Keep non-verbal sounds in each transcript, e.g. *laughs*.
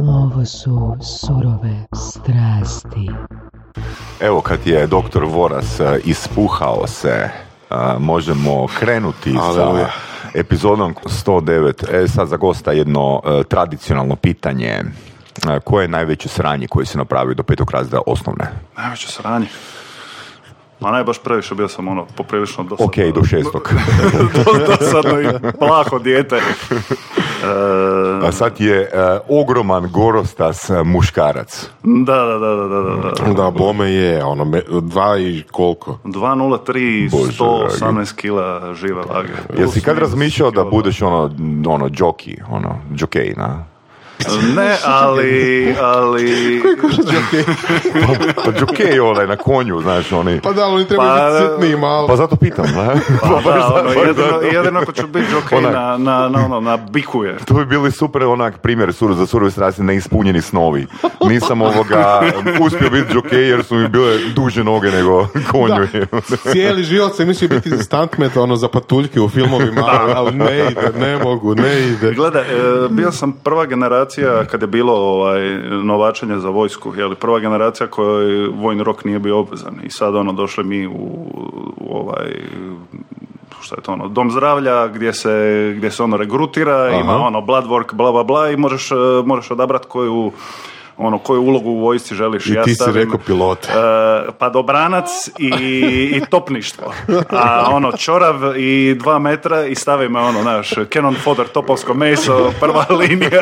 Ovo su surove strasti. Evo kad je doktor Voras e, ispuhao se, e, možemo krenuti sa Aleluja. epizodom 109. E, sad za gosta jedno e, tradicionalno pitanje. Koje je najveće sranje koje si napravio do petog razreda osnovne? Najveće sranje. Ma ne baš previše, bio sam ono poprilično dosadno. Ok, do šestog. *laughs* Do- dosadno i plaho dijete. A sad je e, ogroman gorostas e, muškarac. da, da, da, da, da, da. Da, bome je, ono, me- dva i koliko? 2.03, Bože 118 kila žive vage. Jesi kad razmišljao da budeš ono, ono, džoki, ono, džokej, na? Ne, ali, ali... Pa džokej, onaj, na konju, znaš, oni... Pa da, ali oni trebaju Pa, biti sitniji malo. Pa zato pitam, ne? Pa, baš da, ono, jedino, jedino ako ću biti jockey Onak. na, na, na, ono, na biku je. To bi bili super onak primjer sur, za surove strasti neispunjeni snovi. Nisam ovoga uspio biti džokej jer su mi bile duže noge nego konju. Cijeli život se mislio biti za stuntmet, ono, za patuljke u filmovima, ali, ne ide, ne mogu, ne ide. Gledaj, e, bio sam prva generacija kad je bilo ovaj, novačenje za vojsku, jeli, prva generacija kojoj vojni rok nije bio obvezan. I sad ono došli mi u, u ovaj šta je to ono, dom zdravlja gdje se, gdje se ono regrutira, ima ono blood work, bla bla bla i možeš, e, možeš odabrati koju ono, koju ulogu u vojsci želiš. I ti si rekao pilot. e, padobranac i, i topništvo. A ono, čorav i dva metra i stavi me ono, znaš, cannon fodder, topovsko meso, prva *laughs* linija.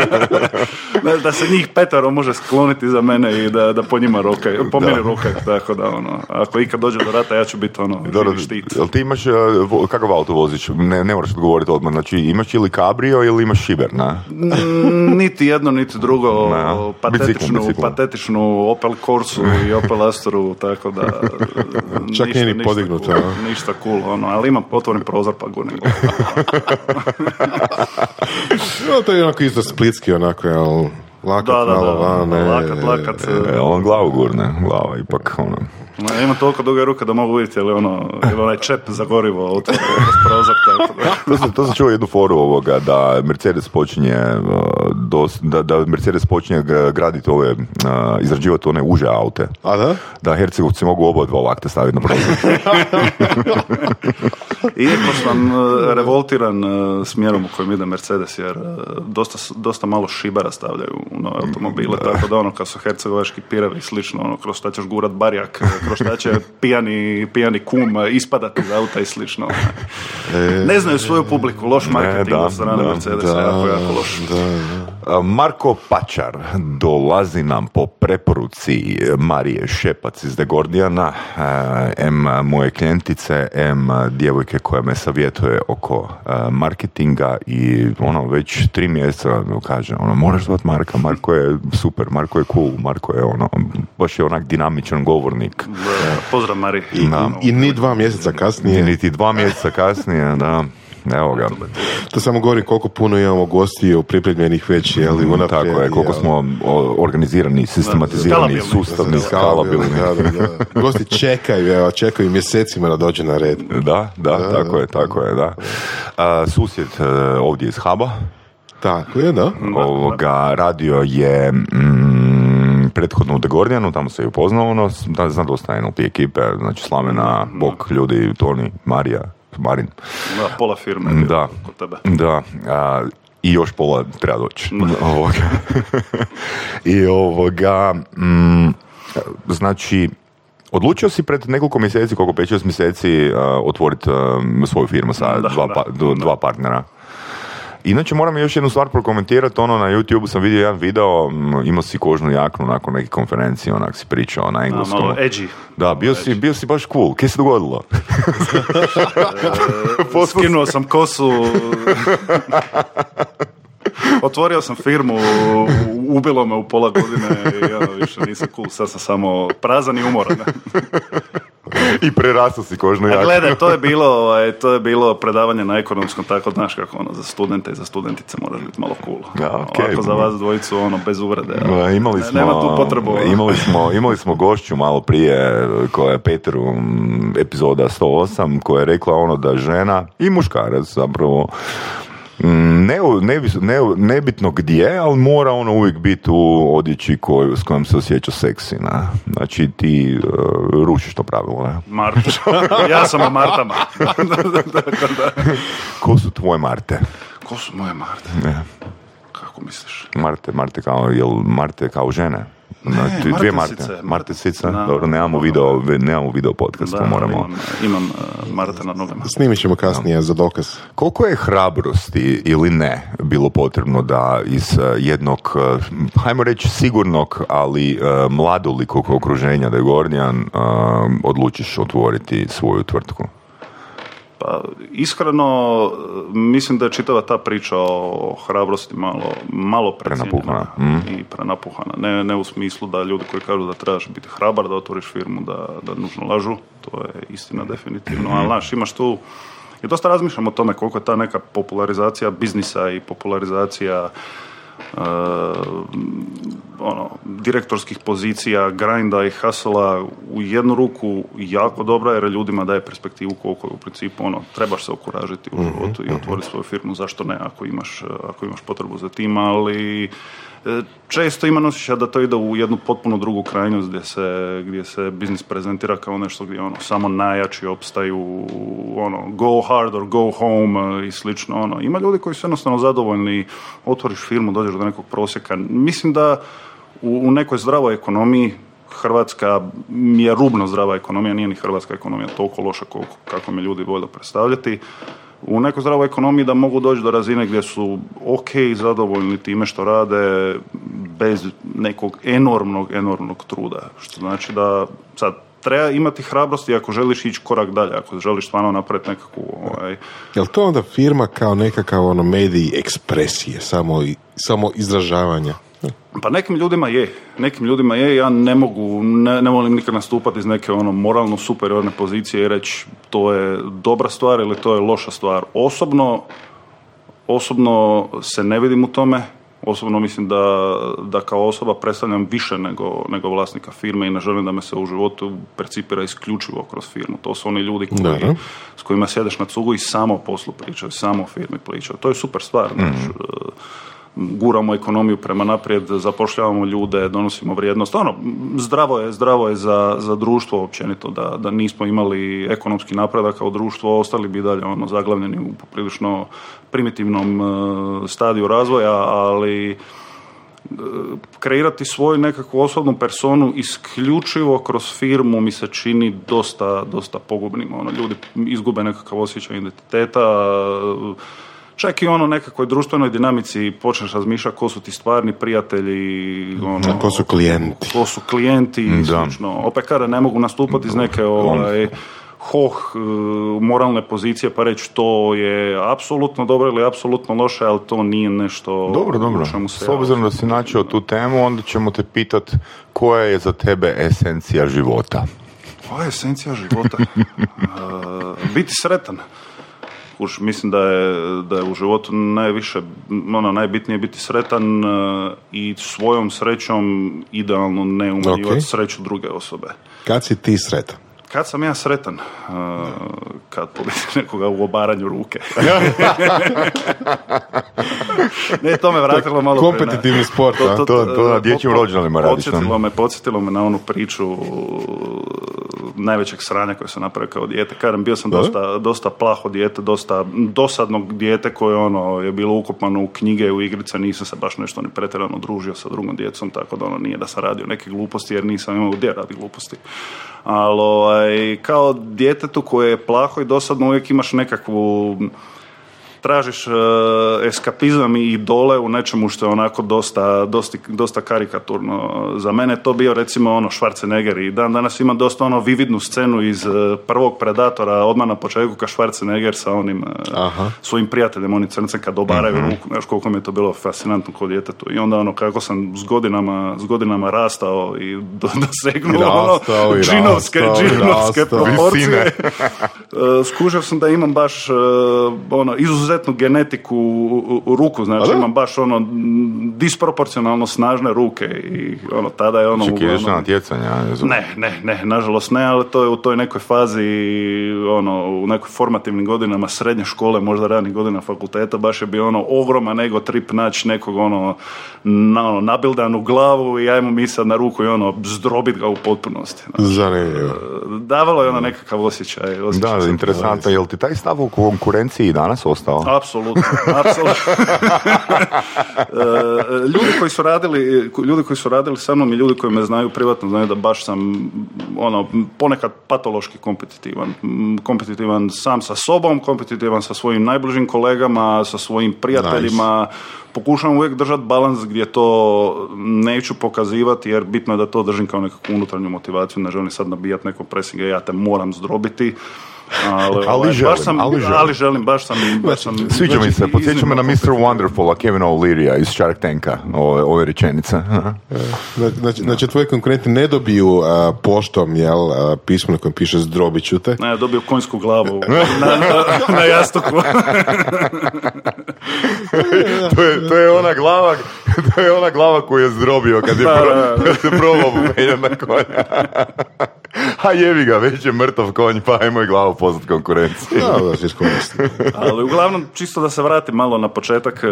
Da- da se njih petero može skloniti za mene i da, da po njima rokaj, po meni rokaj, tako da ono, ako ikad dođe do rata, ja ću biti ono, Dobro, štit. jel ti imaš, e, kakav auto voziš? Ne, ne moraš odgovoriti odmah. Znači, imaš ili kabrio ili imaš šiber, na? Niti jedno, niti drugo, Ne. Patetičnu, patetičnu Opel Corsu i Opel Astoru, tako da... *laughs* Čak nije ni ništa podignuto, cool, a? Ništa cool, ono, ali imam otvoren prozor pa gunim. *laughs* No, to je onako isto splitski, onako, jel, lakat Da, da, malo da, van, lakat, lakat. E, on glavu gurne, glava ipak, ono... Ja imam toliko duge ruke da mogu vidjeti, ali ono, ili onaj čep za gorivo kroz prozor. *laughs* To sam, to sam čuo jednu foru ovoga, da Mercedes počinje, dos- da, da Mercedes počinje gra- graditi ove, izrađivati one uže aute. A da? Da Hercegovci mogu oba dva lakta staviti na prozor. *laughs* Iako sam e, revoltiran e, smjerom u kojem ide Mercedes, jer e, dosta, dosta malo šibara stavljaju u nove automobile, tako da ono, kad su hercegovački pirevi i slično, ono, kroz šta ćeš gurat barjak, e, kroz šta će pijani, pijani kum e, ispadati iz auta i slično. Ne znaju svoju publiku, loš marketing da, od strane da, Mercedesa, jako, jako loš. Da, da. Marko Pačar dolazi nam po preporuci Marije Šepac iz The Guardiana, uh, M moje klijentice, M djevojke koja me savjetuje oko uh, marketinga i ono već tri mjeseca kaže ono moraš zvati Marka, Marko je super, Marko je cool, Marko je ono baš je onak dinamičan govornik. Pozdrav Mari. Da. I ni dva mjeseca I kasnije, niti dva mjeseca kasnije, da, evo ga. to samo govori koliko puno imamo gostiju pripremljenih već, jel, unaprijed, Tako je, koliko smo organizirani, sistematizirani, skalabilni. sustavni, Skalabilni, skalabilni. da, da, da. *laughs* Gosti čekaju, evo, čekaju mjesecima da dođe na red. Da, da, tako je, tako je, da. A, susjed e, ovdje iz Haba, Tako je, da. ovoga, radio je mm, prethodno u The Guardianu, tamo se je upoznao, ono, da, znam dosta NLP ekipe, znači Slavena, Bok, ljudi, Toni, Marija, Marin, Da, pola firme. Da. Kod tebe. Da, a, i još pola treba doći. *laughs* Ovoga. I ovoga, mm, znači, odlučio si pred nekoliko mjeseci, koliko 5-6 mjeseci, otvoriti svoju firmu sa Da, dva, da, pa- dva partnera. Inače moram još jednu stvar prokomentirati, ono na YouTube sam vidio jedan video, imao si kožnu jaknu nakon neke konferencije, onak si pričao na engleskom. malo edgy. Da, bio si, bio si baš cool. Kje se dogodilo? *laughs* Skinuo sam kosu. *laughs* *laughs* Otvorio sam firmu, ubilo me u pola godine i ono, više nisam cool, sad sam samo prazan i umoran. I prerastao si kožnu A gledaj, to je bilo, ovaj, to je bilo predavanje na ekonomskom, tako znaš kako ono, za studente i za studentice moraš biti malo cool. Ja, okej. Ovako za vas dvojicu, ono, bez uvrede. Ma, imali smo, Nema tu potrebu. ono. imali smo, imali smo gošću malo prije koja je Peteru epizoda 108 koja je rekla ono da žena i muškarac zapravo Ne, ne, ne- nebitno gdje, ali mora ono uvijek biti u odjeći koju, s kojom se osjeća seksi. Na. Znači ti uh, rušiš to pravilo. Ne? *laughs* Marta. ja sam o Martama. *laughs* Ko su tvoje Marte? Ko su moje Marte? Ne. Kako misliš? Marte, Marte kao, jel Marte kao žene? Znači, dvije Marte. Martesice. Martesice? Da. Dobro, nemamo video, nemamo video podcast, to moramo. imam, imam uh, Marte na nogama. Snimit ćemo kasnije za dokaz. Koliko je hrabrosti ili ne bilo potrebno da iz eh, jednog, eh, hajmo reći sigurnog, ali mladolikog okruženja da je Gordijan, eh, odlučiš otvoriti svoju tvrtku? Pa, iskreno, mislim da je čitava ta priča o hrabrosti malo, malo Prenapuhana, mm. i prenapuhana. Ne, ne u smislu da ljudi koji kažu da trebaš biti hrabar, da otvoriš firmu, da, da nužno lažu, to je istina definitivno, ali znaš, imaš tu, i dosta razmišljam o tome koliko je ta neka popularizacija biznisa i popularizacija uh, ono, direktorskih pozicija, grinda i hasela u jednu ruku jako dobra jer ljudima daje perspektivu koliko je u principu ono, trebaš se okuražiti u životu i otvoriti svoju firmu, zašto ne ako imaš, ako imaš potrebu za tim, ali često imam osjećaj da to ide u jednu potpuno drugu krajnost gdje se, gdje se biznis prezentira kao nešto gdje ono, samo najjači opstaju, ono, go hard or go home e, i slično. Ono. Ima ljudi koji su jednostavno zadovoljni, otvoriš firmu, dođeš do nekog prosjeka. Mislim da u, u nekoj zdravoj ekonomiji Hrvatska je rubno zdrava ekonomija, nije ni hrvatska ekonomija toliko loša koliko, kako me ljudi vole predstavljati. U nekoj zdravoj ekonomiji da mogu doći do razine gdje su ok i zadovoljni time što rade bez nekog enormnog, enormnog truda. Što znači da sad treba imati hrabrosti ako želiš ići korak dalje, ako želiš stvarno napraviti nekakvu ovaj, Jel to onda firma kao nekakav ono medij ekspresije, samo, samo izražavanja? Pa nekim ljudima je, nekim ljudima je, ja ne mogu, ne, ne volim nikad nastupati iz neke ono moralno superiorne pozicije i reći to je dobra stvar ili to je loša stvar. Osobno, osobno se ne vidim u tome, osobno mislim da, da kao osoba predstavljam više nego, nego vlasnika firme i ne želim da me se u životu percipira isključivo kroz firmu. To su oni ljudi koji, Dobro. s kojima sjedeš na cugu i samo o poslu pričaju, samo o firmi pričaju. To je super stvar, znaš, guramo ekonomiju prema naprijed, zapošljavamo ljude, donosimo vrijednost. Ono, zdravo je, zdravo je za, za društvo općenito, da, da nismo imali ekonomski napredak kao društvo, ostali bi dalje ono, zaglavljeni u poprilično primitivnom e, stadiju razvoja, ali e, kreirati svoju nekakvu osobnu personu isključivo kroz firmu mi se čini dosta, dosta pogubnim. Ono, ljudi izgube nekakav osjećaj identiteta, čak i ono nekakvoj društvenoj dinamici počneš razmišljati ko su ti stvarni prijatelji, ono, Ko su klijenti? ko su klijenti i slično. Opet kada ne mogu nastupati iz neke ovaj, hoh e, moralne pozicije pa reći to je apsolutno dobro ili apsolutno loše, ali to nije nešto Dobro, dobro. čemu se S obzirom da si načeo tu temu, onda ćemo te pitat koja je za tebe esencija života. Koja je esencija života? *laughs* E, biti sretan. Kuš, mislim da je, da je u životu najviše, ono, najbitnije biti sretan e, i svojom srećom idealno ne umanjivati Ok. sreću druge osobe. Kad si ti sretan? Kad sam ja sretan? E, kad pobjedim *laughs* nekoga u obaranju ruke. *laughs* ne, to me vratilo malo pre na- Kompetitivni sport, a? To- to na e, dječjim rođendanima radiš? Podsjetilo me, podsjetilo me na onu priču najvećeg sranja koje sam napravio kao dijete. Kažem, bio sam dosta, dosta plaho dijete, dosta dosadnog dijete koje ono je bilo ukopano u knjige, u igrice, nisam se baš nešto ni pretjerano družio sa drugom djecom, tako da ono nije da sam radio neke gluposti jer nisam imao gdje radi gluposti. Ali ovaj, kao djetetu koje je plaho i dosadno uvijek imaš nekakvu tražiš e, eskapizam i idole u nečemu što je onako dosta, dosta, dosta karikaturno. Za mene to bio recimo ono Schwarzenegger i dan danas ima dosta ono vividnu scenu iz e, prvog Predatora odmah na početku ka Schwarzenegger sa onim e, Aha. svojim prijateljem, oni crnce kad obaraju ruku, znaš koliko mi je to bilo fascinantno kod djetetu. I onda ono kako sam s godinama, s godinama rastao i do, *laughs* dosegnuo ono i džinovske, rastao, džinovske rastao. proporcije. *laughs* E, skužio sam da imam baš e, ono, izuzetnu genetiku u, u ruku, znači imam baš ono disproporcionalno snažne ruke i ono, tada je ono Čekaj, ideš na natjecanja? Ne, ne, ne, nažalost ne, ali to je u toj nekoj fazi, ono, u nekoj formativnim godinama srednje škole, možda ranih godina fakulteta, baš je bio ono ogroman ego trip naći nekog ono, na, ono nabildanu glavu i ajmo mi sad na ruku i ono zdrobit ga u potpunosti. Znači, Zanimljivo. davalo je ono nekakav osjećaj. osjećaj Da, interesantno. Jel ti taj stav u konkurenciji danas ostao? Apsolutno, apsolutno. *laughs* E, ljudi koji su radili, ljudi koji su radili sa mnom i ljudi koji me znaju privatno znaju da baš sam ono ponekad patološki kompetitivan. Kompetitivan sam sa sobom, kompetitivan sa svojim najbližim kolegama, sa svojim prijateljima. Pokušavam uvijek držati balans gdje to neću pokazivati jer bitno je da to držim kao nekakvu unutarnju motivaciju, ne želim sad nabijati neko presinge, ja te moram zdrobiti. Ali, Ali ovaj, želim, baš sam, ali želim. ali želim, baš sam, baš sam Sviđa mi se, znači, podsjeća me na Mr. Wonderful, a Kevina O'Learya iz Shark Tanka, ove, ove rečenice. Aha. Znači, znači tvoji konkurenti ne dobiju a, poštom jel, a, pismo na kojem piše zdrobit ću te. Ne, dobio konjsku glavu *laughs* na, na, na jastuku. *laughs* to, je, to je ona glava, to je ona glava koju je zdrobio kad je, pro, kad se probao na konja. *laughs* A jebi ga, već je mrtav konj, pa ajmo i glavu pozvat konkurenciji. Da, da. Ali uglavnom, čisto da se vratim malo na početak, e,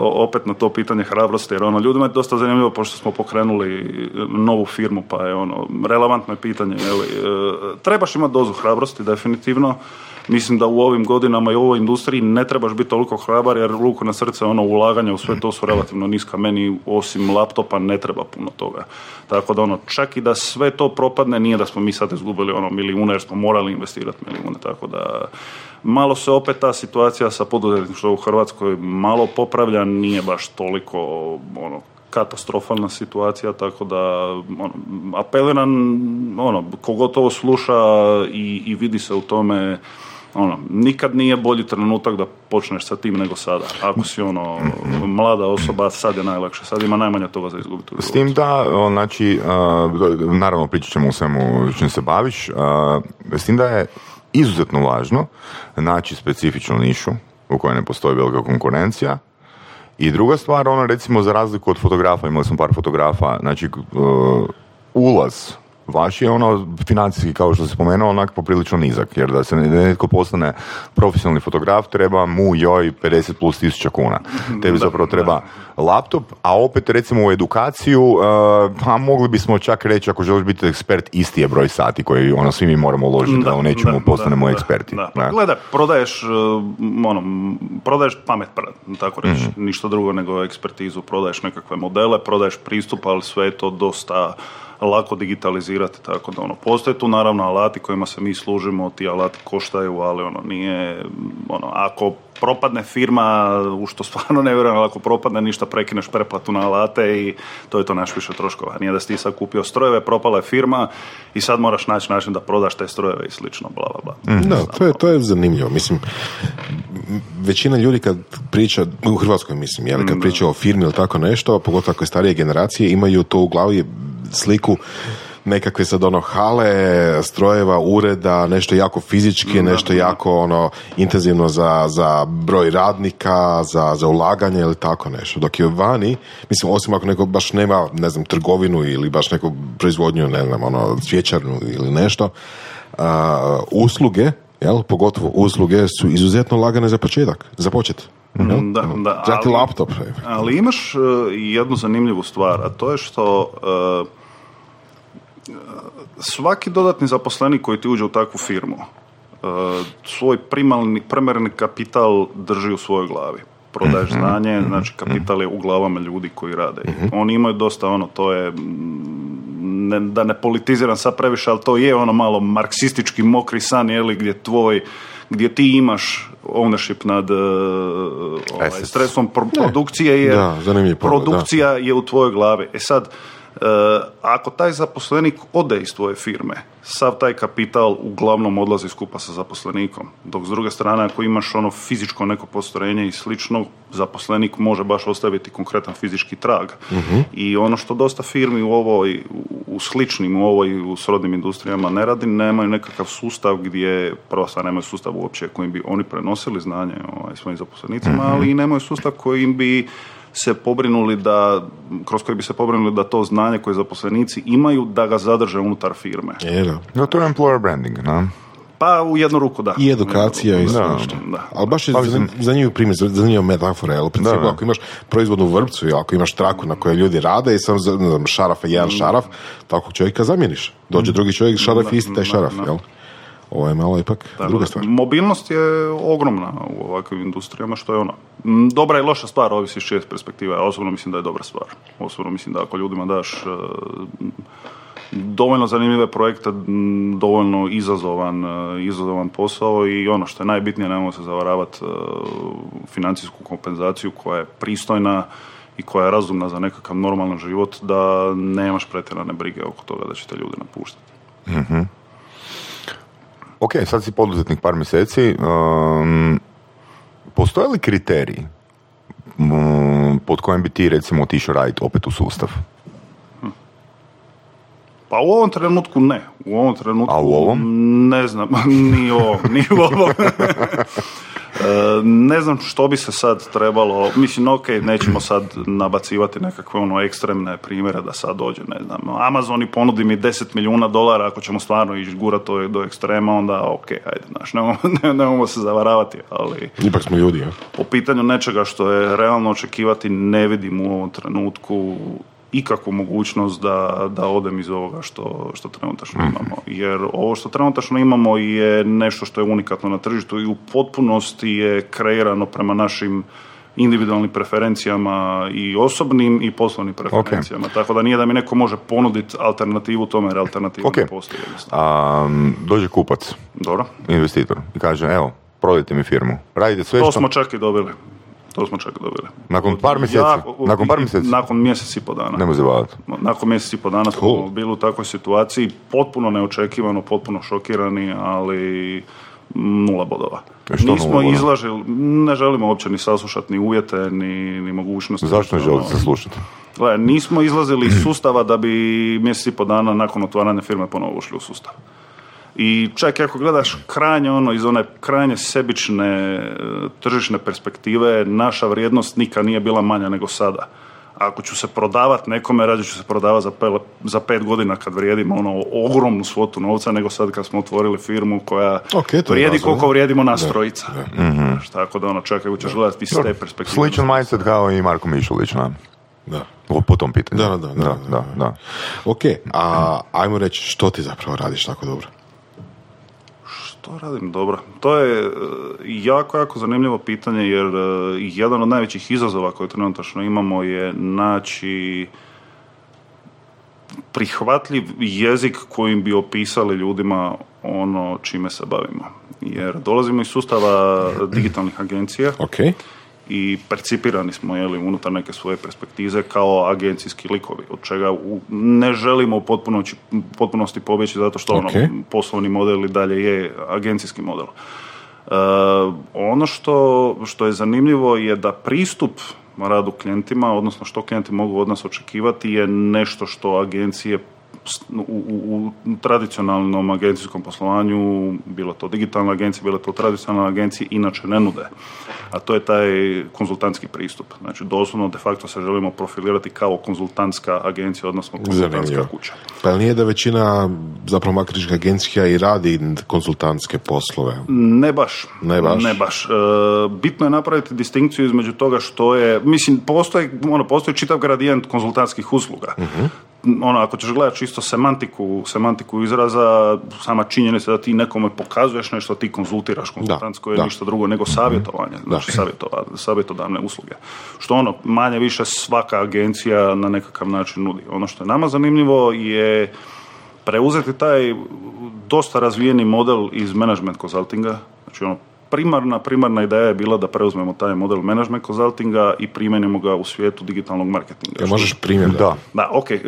opet na to pitanje hrabrosti, jer ono, ljudima je dosta zanimljivo pošto smo pokrenuli novu firmu, pa je ono, relevantno je pitanje, je li, e, trebaš imati dozu hrabrosti, definitivno, Mislim da u ovim godinama i u ovoj industriji ne trebaš biti toliko hrabar jer ruku na srce ono ulaganja u sve to su relativno niska. Meni osim laptopa ne treba puno toga. Tako da ono čak i da sve to propadne nije da smo mi sad izgubili ono milijune jer smo morali investirati milijune. Tako da malo se opet ta situacija sa poduzetništvom u Hrvatskoj malo popravlja, nije baš toliko ono katastrofalna situacija, tako da ono, apeliram, ono, kogod ovo sluša i, i vidi se u tome, ono, nikad nije bolji trenutak da počneš sa tim nego sada. Ako si ono, mlada osoba, sad je najlakše, sad ima najmanje toga za izgubiti. u S tim da, znači, naravno pričat ćemo o svemu čim se baviš, s tim da je izuzetno važno naći specifičnu nišu u kojoj ne postoji velika konkurencija. I druga stvar, ono recimo za razliku od fotografa, imali smo par fotografa, znači uh, ulaz vaš je ono financijski kao što se spomenuo onak poprilično nizak jer da se ne- netko postane profesionalni fotograf treba mu joj 50 plus tisuća kuna *laughs* tebi zapravo treba laptop a opet recimo u edukaciju uh, pa mogli bismo čak reći ako želiš biti ekspert isti je broj sati koji ono svi mi moramo uložiti da, u nečemu postanemo da, eksperti Da, Da. Gledaj, prodaješ, uh, ono, prodaješ pamet, tako reći, Mhm. ništa drugo nego ekspertizu, prodaješ nekakve modele, prodaješ pristup, ali sve je to dosta lako digitalizirati, tako da ono, postoje tu naravno alati kojima se mi služimo, ti alati koštaju, ali ono, nije, ono, ako propadne firma, u što stvarno ne vjerujem, ali ako propadne ništa, prekineš pretplatu na alate i to je to naš više troškova. Nije da si ti sad kupio strojeve, propala je firma i sad moraš naći način da prodaš te strojeve i slično, bla, bla, bla. Da, to je, to je zanimljivo. Mislim, većina ljudi kad priča, u Hrvatskoj mislim, jel, kad priča o firmi ili tako nešto, pogotovo ako je starije generacije, imaju to u glavi sliku nekakve sad ono hale, strojeva, ureda, nešto jako fizički, nešto jako ono intenzivno za, za broj radnika, za, za ulaganje ili tako nešto. Dok je vani, mislim, osim ako neko baš nema, ne znam, trgovinu ili baš neku proizvodnju, ne znam, ono, cvjećarnu ili nešto, a, usluge, jel, pogotovo usluge su izuzetno lagane za početak, za počet. jel? Da, da, Zati ali- laptop. Ali imaš uh, jednu zanimljivu stvar, a to je što uh, svaki dodatni zaposlenik koji ti uđe u takvu firmu uh, svoj primarni, primarni kapital drži u svojoj glavi. Prodaješ znanje, znači kapital je u glavama ljudi koji rade. Oni imaju dosta ono, to je ne, da ne politiziram sad previše, ali to je ono malo marksistički mokri san, je li, gdje tvoj gdje ti imaš ownership nad uh, ovaj, stresom pro- produkcije je Da, pogled, da. produkcija je u tvojoj glavi. E sad, ako taj zaposlenik ode iz tvoje firme, sav taj kapital uglavnom odlazi skupa sa zaposlenikom. Dok s druge strane, ako imaš ono fizičko neko postrojenje i slično, zaposlenik može baš ostaviti konkretan fizički trag. I ono što dosta firmi u ovoj, u sličnim, u ovoj, u srodnim industrijama ne radi, nemaju nekakav sustav gdje, prva stvar, nemaju sustav uopće kojim bi oni prenosili znanje ovaj, svojim zaposlenicima, ali i nemaju sustav kojim bi se pobrinuli da, kroz koji bi se pobrinuli da to znanje koje zaposlenici imaju, da ga zadrže unutar firme. Je, da. No, to je employer branding, no? Pa u jednu ruku da. I edukacija i. Da. Ali baš je Pa zanimljiv primjer, zanimljiva metafora, jel? U principu, Da, da. ako imaš proizvodnu vrpcu i ako imaš traku na kojoj ljudi rade i sam ne znam, šaraf je jedan šaraf, takvog čovjeka zamijeniš. Dođe drugi čovjek, šaraf je isti taj da, šaraf, da. jel? Ovo je malo ipak Tako druga stvar. Mobilnost je ogromna u ovakvim industrijama, što je ono, dobra i loša stvar, ovisi iz čije perspektive. Ja osobno mislim da je dobra stvar. Osobno mislim da ako ljudima daš e, dovoljno zanimljive projekte, dovoljno izazovan, e, izazovan posao i ono što je najbitnije, nemojmo se zavaravati e, financijsku kompenzaciju koja je pristojna i koja je razumna za nekakav normalan život, da nemaš pretjerane brige oko toga da će te ljudi napuštati. Ok, sad si poduzetnik par mjeseci. Um, postoje li kriteriji um, pod kojim bi ti recimo otišao raditi opet u sustav? Pa u ovom trenutku ne. U ovom trenutku... A u ovom? Ne znam, *laughs* ni u ovom, ni u ovom. *laughs* E, ne znam što bi se sad trebalo, mislim, ok, nećemo sad nabacivati nekakve ono ekstremne primjere da sad dođe, ne znam, Amazon i ponudi mi 10 milijuna dolara ako ćemo stvarno ići gurati to do ekstrema, onda ok, ajde, znaš, nemamo, *laughs* ne, nemamo se zavaravati, ali Ipak smo ljudi, jel? po pitanju nečega što je realno očekivati ne vidim u ovom trenutku ikakvu mogućnost da, da odem iz ovoga što, što trenutačno imamo. Jer ovo što trenutačno imamo je nešto što je unikatno na tržištu i u potpunosti je kreirano prema našim individualnim preferencijama i osobnim i poslovnim preferencijama. Tako da nije da mi neko može ponuditi alternativu tome jer alternativa Ok. ne postoji. A, dođe kupac, Dobro. investitor, i kaže, evo, prodajte mi firmu. Radite sve To što... smo čak i dobili. To smo čak dobili. Nakon par mjeseci? Jako- Nakon par mjeseci? Nakon mjesec i po dana. Ne može zabavati. Nakon mjesec i po dana smo Cool. bili u takvoj situaciji, potpuno neočekivano, potpuno šokirani, ali nula bodova. E što nula Nismo bodova? izlažili, ne želimo uopće ni saslušati ni uvjete, ni, ni mogućnosti. Zašto ne Ono, želite se slušati? Gle, nismo izlazili iz sustava da bi mjesec i po dana nakon otvaranja firme ponovo ušli u sustav. I čak ako gledaš krajnje ono iz one krajnje sebične e, tržišne perspektive, naša vrijednost nikad nije bila manja nego sada. Ako ću se prodavat nekome, rađe ću se prodavati za, pel- za pet godina kad vrijedimo ono ogromnu svotu novca nego sad kad smo otvorili firmu koja Ok, to je vrijedi koliko vrijedimo nas trojica. Znaš, Tako da ono, čak ako ćeš gledati iz te perspektive. Sličan mindset kao i Marko Mišulić, na, Da. o- po tom pitanju. Da, da, da, da, da, da. Ok, a ajmo reći što ti zapravo radiš tako dobro? Što radim dobro? To je e, jako, jako zanimljivo pitanje jer e, jedan od najvećih izazova koje trenutačno imamo je naći prihvatljiv jezik kojim bi opisali ljudima ono čime se bavimo. Jer dolazimo iz sustava digitalnih agencija Ok, i percipirani smo jeli, unutar neke svoje perspektive kao agencijski likovi, od čega u- ne želimo u potpunosti, potpunosti pobjeći zato što ono, Ok. poslovni model i dalje je agencijski model. E, ono što, što je zanimljivo je da pristup radu klijentima, odnosno što klijenti mogu od nas očekivati je nešto što agencije u, u, u tradicionalnom agencijskom poslovanju, bilo to digitalna agencija, bilo to tradicionalna agencija, inače ne nude. A to je taj konzultantski pristup. Znači, doslovno de facto se želimo profilirati kao konzultantska agencija, odnosno konzultantska Zanimljivo. kuća. Pa nije da većina zapravo marketinških agencija i radi konzultantske poslove? Ne baš. Ne baš? Ne baš. E, bitno je napraviti distinkciju između toga što je, mislim, postoji, ono, postoji čitav gradijent konzultantskih usluga. Ono, ako ćeš gledati čisto semantiku, semantiku izraza, sama činjenica da ti nekome pokazuješ nešto, ti konzultiraš konzultantsko je da. ništa drugo nego savjetovanje, znači savjetova- savjetodavne usluge. Što ono, manje više svaka agencija na nekakav način nudi. Ono što je nama zanimljivo je preuzeti taj dosta razvijeni model iz management consultinga, znači ono primarna, primarna ideja je bila da preuzmemo taj model management consultinga i primjenimo ga u svijetu digitalnog marketinga. Ja, možeš primjer Da. Da, ok, e,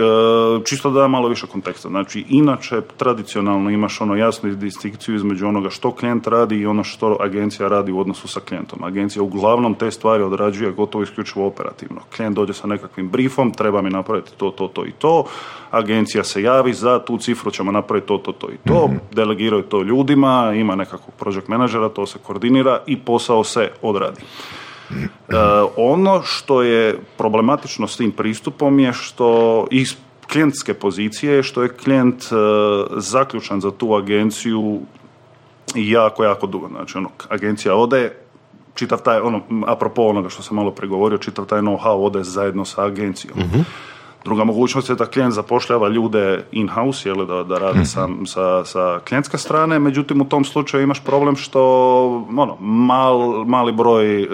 čisto da malo više konteksta. Znači, inače, tradicionalno imaš ono jasnu distinkciju između onoga što klijent radi i ono što agencija radi u odnosu sa klijentom. Agencija uglavnom te stvari odrađuje gotovo isključivo operativno. Klijent dođe sa nekakvim briefom, treba mi napraviti to, to, to i to. Agencija se javi, za tu cifru ćemo napraviti to, to, to i to. Delegiraju to ljudima, ima nekakvog project menadžera, to se koordinira i posao se odradi. E, ono što je problematično s tim pristupom je što iz klijentske pozicije što je klijent e, zaključan za tu agenciju jako, jako dugo. Znači, ono, agencija ode, čitav taj, ono, apropo onoga što sam malo pregovorio, čitav taj know-how ode zajedno sa agencijom. Druga mogućnost je da klijent zapošljava ljude in-house, jel, da, da rade sa, sa, sa klijentske strane, međutim u tom slučaju imaš problem što ono, mal, mali broj e,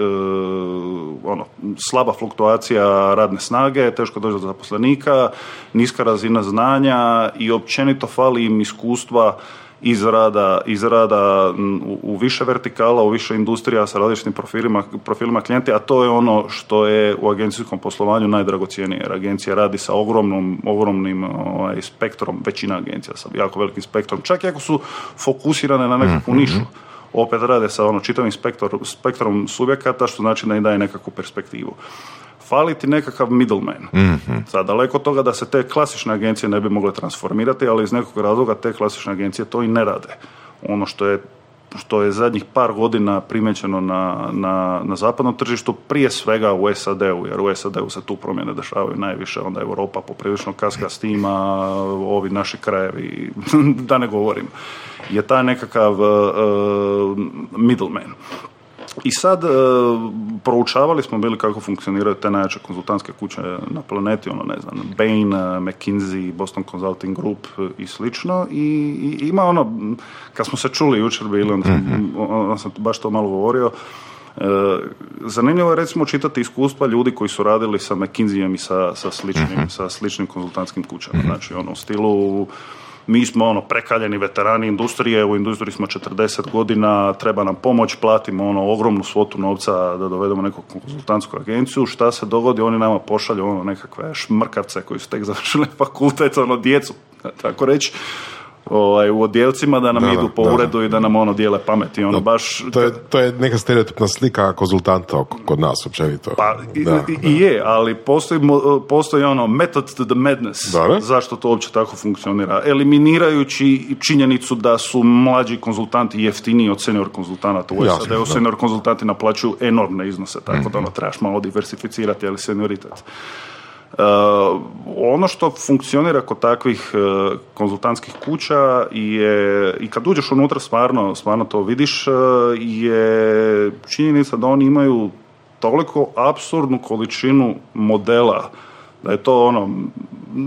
ono, slaba fluktuacija radne snage, teško doći do zaposlenika, niska razina znanja i općenito fali im iskustva iz rada, iz rada u, više vertikala, u više industrija sa različitim profilima, profilima klijenti, a to je ono što je u agencijskom poslovanju najdragocjenije, jer agencija radi sa ogromnom, ogromnim ovaj, spektrom, većina agencija sa jako velikim spektrom, čak i ako su fokusirane na nekakvu nišu, opet rade sa ono čitavim spektrom, spektrom subjekata, što znači da im daje nekakvu perspektivu. Fali ti nekakav middleman. Sad, daleko od toga da se te klasične agencije ne bi mogle transformirati, ali iz nekog razloga te klasične agencije to i ne rade. Ono što je što je zadnjih par godina primjećeno na, na, na zapadnom tržištu, prije svega u SAD-u, jer u SAD-u se tu promjene dešavaju najviše, onda Europa poprilično kaska s tim, a ovi naši krajevi, *laughs* da ne govorim, je taj nekakav uh, middleman. I sad e, proučavali smo bili kako funkcioniraju te najjače konzultantske kuće na planeti, ono ne znam, Bain, e, McKinsey, Boston Consulting Group e, i slično. I, i ima ono, kad smo se čuli jučer bili, onda sam, onda sam baš to malo govorio, E, zanimljivo je recimo čitati iskustva ljudi koji su radili sa McKinseyem i sa, sa, sličnim, sa sličnim konzultantskim kućama. Znači, ono, u stilu mi smo ono prekaljeni veterani industrije, u industriji smo 40 godina, treba nam pomoć, platimo ono ogromnu svotu novca da dovedemo neku konzultantsku agenciju, šta se dogodi, oni nama pošalju ono nekakve šmrkavce koji su tek završili *laughs* fakultet, ono djecu, tako reći, ovaj, u odjelcima da nam Da, idu da, po da. uredu i da nam ono dijele pamet i ono baš To je, to je neka stereotipna slika konzultanta kod nas općenito. Pa i, Da, i- je, ali postoji, postoji ono method to the madness. Da, da. Zašto to uopće tako funkcionira? Eliminirajući činjenicu da su mlađi konzultanti jeftiniji od senior konzultanata u da. Mhm. Senior konzultanti naplaćuju enormne iznose, tako da ono trebaš malo diversificirati, ali senioritet. Uh, ono što funkcionira kod takvih uh, konzultantskih kuća je, i kad uđeš unutra stvarno, stvarno to vidiš, uh, je činjenica da oni imaju toliko apsurdnu količinu modela da je to ono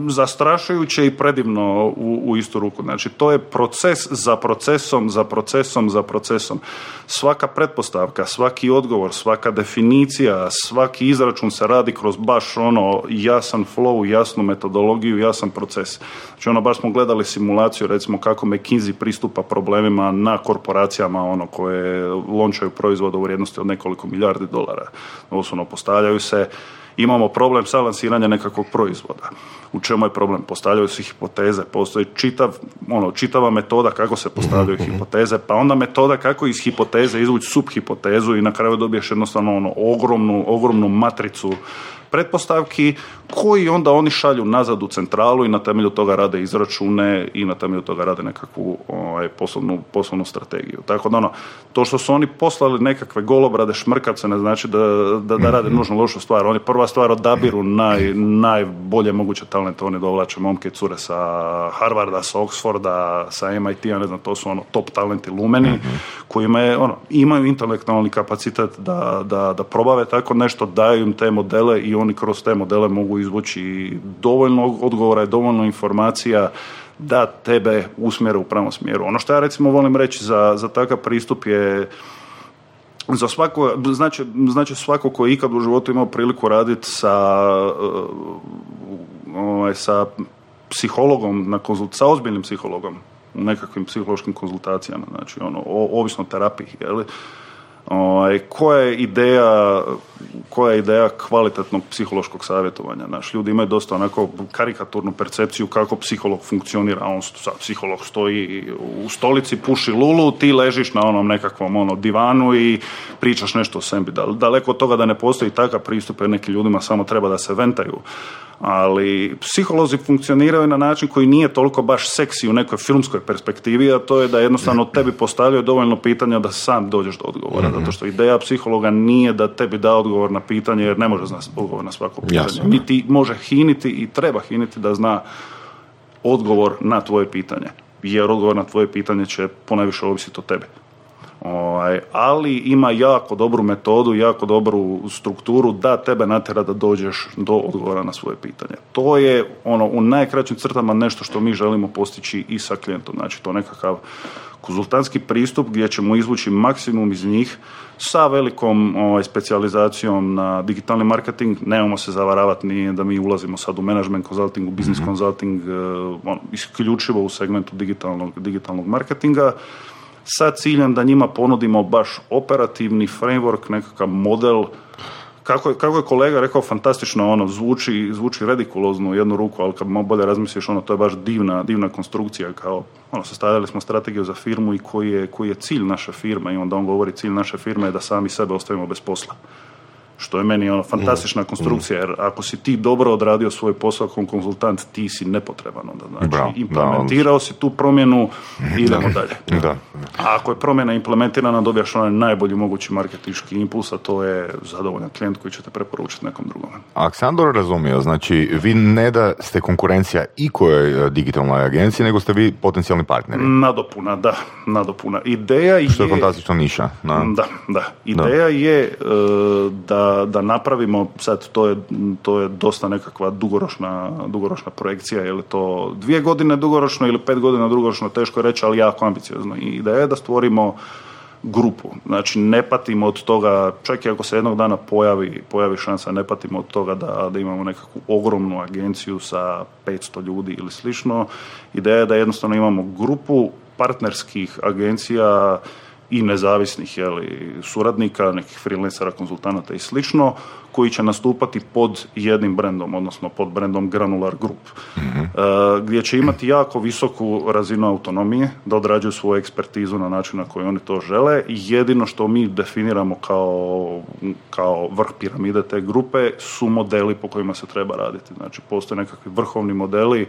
zastrašujuće i predivno u, u istu ruku. Znači, to je proces za procesom, za procesom, za procesom. Svaka pretpostavka, svaki odgovor, svaka definicija, svaki izračun se radi kroz baš ono jasan flow, jasnu metodologiju, jasan proces. Znači, ono baš smo gledali simulaciju, recimo kako McKinsey pristupa problemima na korporacijama ono koje lončaju proizvoda u vrijednosti od nekoliko milijardi dolara. Osnovno postavljaju se imamo problem sa lansiranjem nekakvog proizvoda. U čemu je problem? Postavljaju se hipoteze, postoji čitav, ono, čitava metoda kako se postavljaju hipoteze, pa onda metoda kako iz hipoteze izvući subhipotezu i na kraju dobiješ jednostavno ono, ogromnu, ogromnu matricu pretpostavki koji onda oni šalju nazad u centralu i na temelju toga rade izračune i na temelju toga rade nekakvu ovaj, poslovnu, poslovnu strategiju. Tako da ono, to što su oni poslali nekakve golobrade šmrkavce ne znači da, da, da rade nužno lošu stvar. Oni prva stvar odabiru naj, najbolje moguće talente. Oni dovlače momke i cure sa Harvarda, sa Oxforda, sa MIT-a, ne znam, to su ono top talenti lumeni koji imaju, ono, imaju intelektualni kapacitet da, da, da probave tako nešto, daju im te modele i oni kroz te modele mogu izvući dovoljno odgovora i dovoljno informacija da tebe usmjere u pravom smjeru. Ono što ja recimo volim reći za, za takav pristup je za svako, znači, znači svako ko je ikad u životu imao priliku raditi sa, uh, ovaj, sa psihologom, na konzult, sa ozbiljnim psihologom u nekakvim psihološkim konzultacijama, znači ono, o, ovisno terapiji, je li? Ovaj, koja je ideja koja je ideja kvalitetnog psihološkog savjetovanja. Naš ljudi imaju dosta onako karikaturnu percepciju kako psiholog funkcionira. On sad, psiholog stoji u stolici, puši lulu, ti ležiš na onom nekakvom ono, divanu i pričaš nešto o sebi. Daleko od toga da ne postoji takav pristup jer nekim ljudima samo treba da se ventaju ali psiholozi funkcioniraju na način koji nije toliko baš seksi u nekoj filmskoj perspektivi, a to je da jednostavno tebi postavljaju dovoljno pitanja da sam dođeš do odgovora, zato što ideja psihologa nije da tebi da odgovor na pitanje, jer ne može znati odgovor na svako pitanje. Niti može hiniti i treba hiniti da zna odgovor na tvoje pitanje, jer odgovor na tvoje pitanje će ponajviše ovisiti o tebi. Ovaj, ali ima jako dobru metodu, jako dobru strukturu da tebe natjera da dođeš do odgovora na svoje pitanje. To je ono u najkraćim crtama nešto što mi želimo postići i sa klijentom. Znači to nekakav konzultantski pristup gdje ćemo izvući maksimum iz njih sa velikom ovaj, specijalizacijom na digitalni marketing. Nemamo se zavaravati ni da mi ulazimo sad u management consulting, u business mm consulting, eh, on, isključivo u segmentu digitalnog, digitalnog marketinga sa ciljem da njima ponudimo baš operativni framework, nekakav model kako kako je kolega rekao, fantastično ono, zvuči, zvuči redikulozno u jednu ruku, ali kad malo bolje razmisliš, ono, to je baš divna, divna konstrukcija, kao, ono, sastavljali smo strategiju za firmu i koji je, koji je cilj naše firme i onda on govori cilj naše firme je da sami sebe ostavimo bez posla što je meni ono fantastična mm. konstrukcija, jer ako si ti dobro odradio svoj posao kao konzultant, ti si nepotreban onda. Znači, implementirao si tu promjenu i *laughs* idemo dalje. Da. A ako je promjena implementirana, dobijaš onaj najbolji mogući marketinški impuls, a to je zadovoljan klijent koji će te preporučiti nekom drugom. Dobro razumio, znači vi ne da ste konkurencija i kojoj e, digitalnoj agenciji, nego ste vi potencijalni partneri. Nadopuna, da, nadopuna. Ideja je... Što je fantastična niša. Da, da. Ideja je e, da napravimo, sad to je, to je dosta nekakva dugoročna, dugoročna projekcija, je li to dvije godine dugoročno ili pet godina dugoročno, teško reći, ali jako ambiciozno. I ideja je da stvorimo grupu. Znači ne patimo od toga, čak i ako se jednog dana pojavi, pojavi šansa, ne patimo od toga da, da imamo nekakvu ogromnu agenciju sa 500 ljudi ili slično. Ideja je da jednostavno imamo grupu partnerskih agencija i nezavisnih jeli, suradnika, nekih freelancera, konzultanata i slično, koji će nastupati pod jednim brendom, odnosno pod brendom Granular Group, mm gdje će imati jako visoku razinu autonomije, da odrađuju svoju ekspertizu na način na koji oni to žele. Jedino što mi definiramo kao, kao vrh piramide te grupe su modeli po kojima se treba raditi. Znači, postoje nekakvi vrhovni modeli,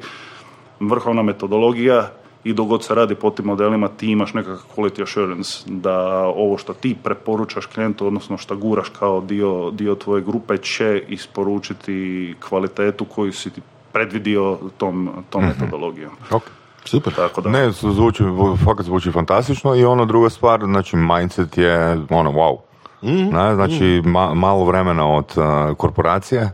vrhovna metodologija, i dok god se radi po tim modelima ti imaš nekakav quality assurance da ovo što ti preporučaš klijentu, odnosno što guraš kao dio, dio tvoje grupe će isporučiti kvalitetu koju si ti predvidio tom, tom mm metodologijom. Okay. Super. Tako da. Ne, zvuči, fakat zvuči fantastično i ono druga stvar, znači mindset je ono wow. mm znači malo vremena od uh, korporacije,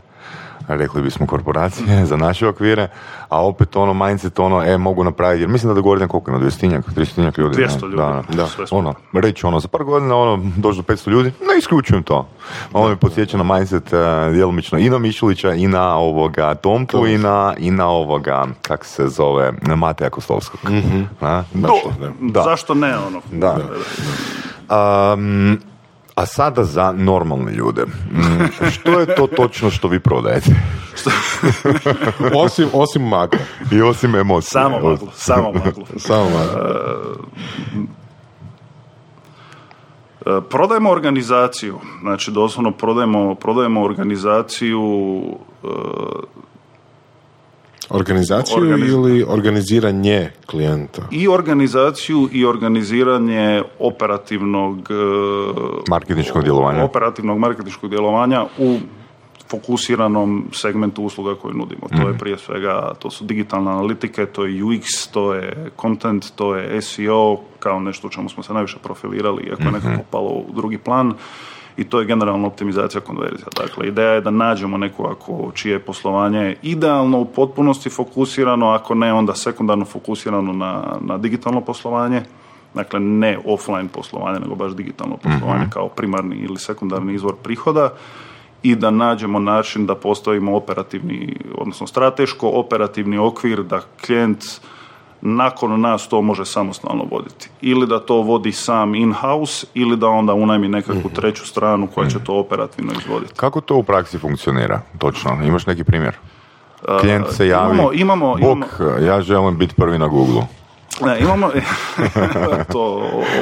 rekli bismo korporacije *laughs* za naše okvire, a opet ono mindset ono, e, mogu napraviti, jer mislim da da govorim koliko ima, 200 300 ljudi. 200 ljudi, da, da, ono, reći ono, za par godina ono, doći do 500 ljudi, ne isključujem to. Ono mi podsjeća na mindset uh, djelomično i na Mišulića, i na ovoga Tompu, i na, i na ovoga, kak se zove, Mateja Kostovskog. Mm-hmm. da. Zašto ne, ono? Da. Um, a sada za normalne ljude. Mm, što je to točno što vi prodajete? *laughs* osim, osim magla. I osim emocije. Samo maglu. Samo maglu. *laughs* samo maglu. E, e, prodajemo organizaciju, znači doslovno prodajemo, prodajemo organizaciju e, Organizaciju ili organiziranje klijenta? I organizaciju i organiziranje operativnog e, marketinškog djelovanja. Operativnog marketinškog djelovanja u fokusiranom segmentu usluga koje nudimo. To je mhm. prije svega, to su digitalne analitike, to je UX, to je content, to je SEO, kao nešto u čemu smo se najviše profilirali, iako je nekako mhm. palo u drugi plan i to je generalna optimizacija konverzija. Dakle, ideja je da nađemo neko ako čije poslovanje idealno u potpunosti fokusirano, ako ne onda sekundarno fokusirano na, na digitalno poslovanje, dakle ne offline poslovanje, nego baš digitalno poslovanje mhm. kao primarni ili sekundarni izvor prihoda i da nađemo način da postavimo operativni, odnosno strateško operativni okvir da klijent nakon nas to može samostalno voditi. Ili da to vodi sam in-house, ili da onda unajmi nekakvu treću stranu koja će to operativno izvoditi. Kako to u praksi funkcionira? Točno, imaš neki primjer? Klijent se javi, imamo- imamo- imamo- ja želim biti prvi na Google. Ne, imamo *laughs* to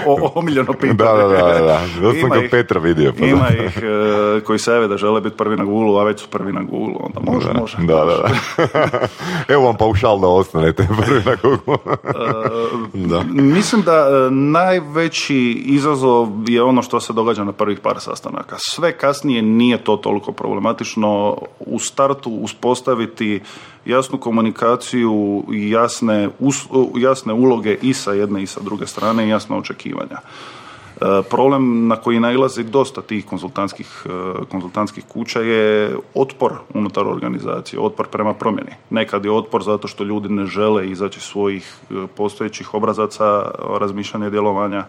o- o- omiljeno pitanje. Da, da, da, da. Da sam ga ih- Petra vidio. pa Ima da. ih e, koji se jave da žele biti prvi na Google, a već su prvi na Google, onda može, može. Da, da, da. *laughs* Evo vam paušal da ostanete *laughs* prvi na Google. Da. Mislim da e, najveći izazov je ono što se događa na prvih par sastanaka. Sve kasnije nije to toliko problematično. U startu uspostaviti jasnu komunikaciju i jasne, jasne uloge i sa jedne i sa druge strane i jasna očekivanja. E, Problem na koji nailazi dosta tih konzultantskih, e, konzultantskih kuća je otpor unutar organizacije, otpor prema promjeni. Nekad je otpor zato što ljudi ne žele izaći iz svojih e, postojećih obrazaca razmišljanja i djelovanja,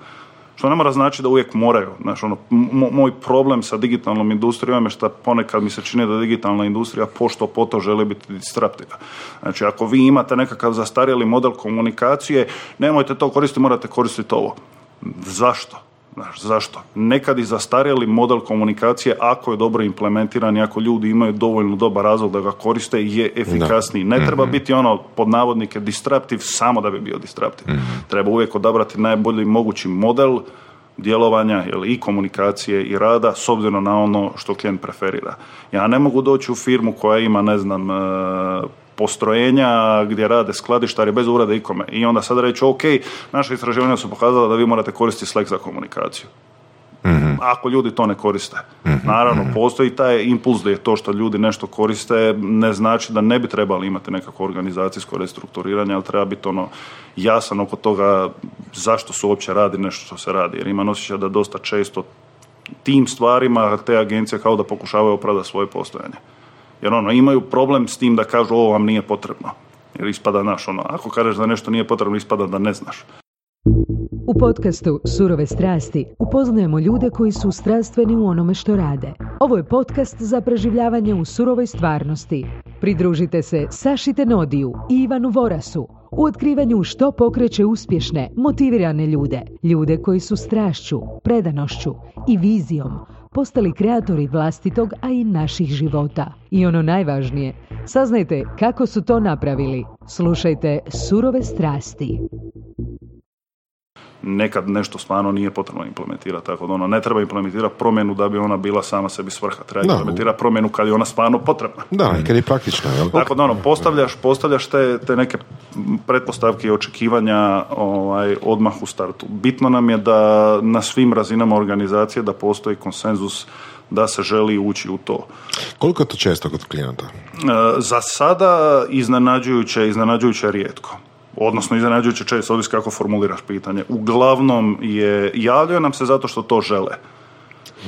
što ne mora znači da uvijek moraju. Znaš, ono, mo- moj problem sa digitalnom industrijom je što ponekad mi se čini da digitalna industrija pošto poto želi biti disruptivna. Znači, ako vi imate nekakav zastarjeli model komunikacije, nemojte to koristiti, morate koristiti ovo. Zašto? Zašto? Nekad i zastarjeli model komunikacije, ako je dobro implementiran i ako ljudi imaju dovoljno dobar razlog da ga koriste, je efikasniji. Ne treba biti ono, pod navodnike, disruptiv samo da bi bio disruptiv. Treba uvijek odabrati najbolji mogući model djelovanja jel, i komunikacije i rada s obzirom na ono što klijent preferira. Ja ne mogu doći u firmu koja ima, ne znam, e, postrojenja gdje rade skladištari bez urade ikome i onda sad reći, ok, naše istraživanja su pokazala da vi morate koristiti Slack za komunikaciju. Ako ljudi to ne koriste. Naravno, postoji taj impuls da je to što ljudi nešto koriste, ne znači da ne bi trebali imati nekako organizacijsko restrukturiranje, ali treba biti ono jasan oko toga zašto se uopće radi nešto što se radi. Jer ima osjećaj da dosta često tim stvarima te agencije kao da pokušavaju opravdati svoje postojanje. Jer ono, imaju problem s tim da kažu ovo vam nije potrebno. Jer ispada naš ono, ako kažeš da nešto nije potrebno, ispada da ne znaš. U podcastu Surove strasti upoznajemo ljude koji su strastveni u onome što rade. Ovo je podcast za preživljavanje u surovoj stvarnosti. Pridružite se Saši Tenodiju i Ivanu Vorasu u otkrivanju što pokreće uspješne, motivirane ljude. Ljude koji su strašću, predanošću i vizijom postali kreatori vlastitog, a i naših života. I ono najvažnije, saznajte kako su to napravili. Slušajte Surove strasti. Nekad nešto stvarno nije potrebno implementirati. Tako da ono, ne treba implementirati promjenu da bi ona bila sama sebi svrha. Treba Da. implementirati promjenu kad je ona stvarno potrebna. Da, i kad je praktično, jel? Tako da ono, postavljaš, postavljaš te, te neke pretpostavke i očekivanja ovaj, odmah u startu. Bitno nam je da na svim razinama organizacije da postoji konsenzus da se želi ući u to. Koliko je to često kod klijenata? E, Za sada iznenađujuće, iznenađujuće rijetko. Odnosno iznenađujuće često, ovisi kako formuliraš pitanje. Uglavnom je, javljaju nam se zato što to žele.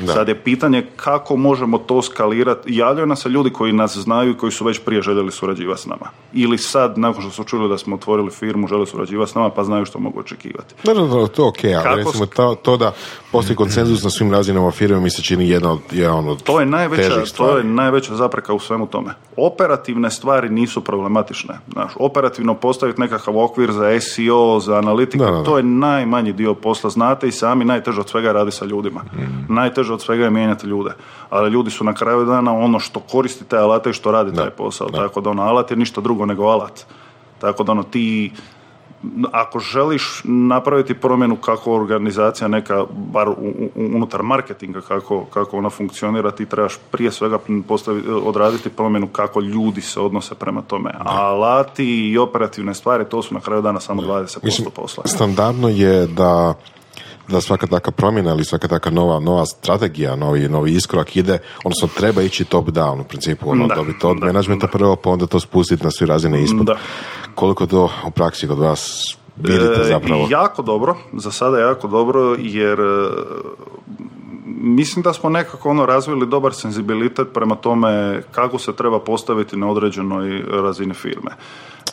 Da. Sad je pitanje kako možemo to skalirati. Javljaju nam se ljudi koji nas znaju i koji su već prije željeli surađivati s nama. Ili sad, nakon što su čuli da smo otvorili firmu, žele surađivati s nama, pa znaju što mogu očekivati. Da, da, da, to je ok, ali Kako recimo to, to da postoji konsenzus na svim razinama firme mi se čini jedna od, jedan od To je najveća, težih to je najveća zapreka u svemu tome. Operativne stvari nisu problematične. Znaš, operativno postaviti nekakav okvir za SEO, za analitiku, Da, to je najmanji dio posla. Znate i sami, najteže od svega radi sa ljudima. Najteže od svega je mijenjati ljude. Ali ljudi su na kraju dana ono što koristi te alate i što radi taj posao. Tako da ono, alat je ništa drugo nego alat. Tako da ono, ti ako želiš napraviti promjenu kako organizacija neka, bar unutar marketinga kako, kako ona funkcionira, ti trebaš prije svega postaviti, odraditi promjenu kako ljudi se odnose prema tome. A alati i operativne stvari, to su na kraju dana samo 20% Mislim, posla. standardno je da da svaka takva promjena ili svaka takva nova, nova strategija, novi, novi iskorak ide, odnosno treba ići top down u principu, ono, Da, dobiti od da, menadžmenta prvo, pa onda to spustiti na sve razine ispod. Da. Koliko to u praksi kod vas vidite E, zapravo? Jako dobro, za sada jako dobro, jer e, mislim da smo nekako ono razvili dobar senzibilitet prema tome kako se treba postaviti na određenoj razini firme.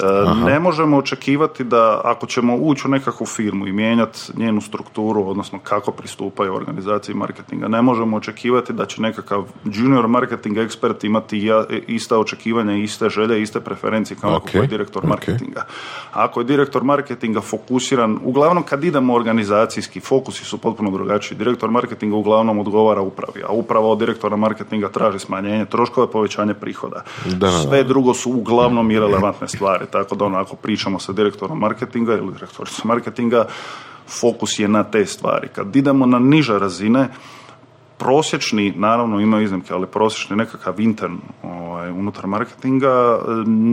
E, ne možemo očekivati da ako ćemo ući u nekakvu firmu i mijenjati njenu strukturu, odnosno kako pristupaju organizaciji marketinga, ne možemo očekivati da će nekakav junior marketing ekspert imati ista očekivanja, iste želje, iste preferencije kao okay. je direktor marketinga. Ako je direktor marketinga fokusiran, uglavnom kad idemo organizacijski, fokusi su potpuno drugačiji. Direktor marketinga uglavnom odgovara upravi, a uprava od direktora marketinga traži smanjenje troškova, povećanje prihoda. Sve drugo su uglavnom irelevantne stvari tako da ono, ako pričamo sa direktorom marketinga ili direktoricom marketinga, fokus je na te stvari. Kad idemo na niže razine, prosječni, naravno imaju iznimke, ali prosječni nekakav intern ovaj, unutar marketinga,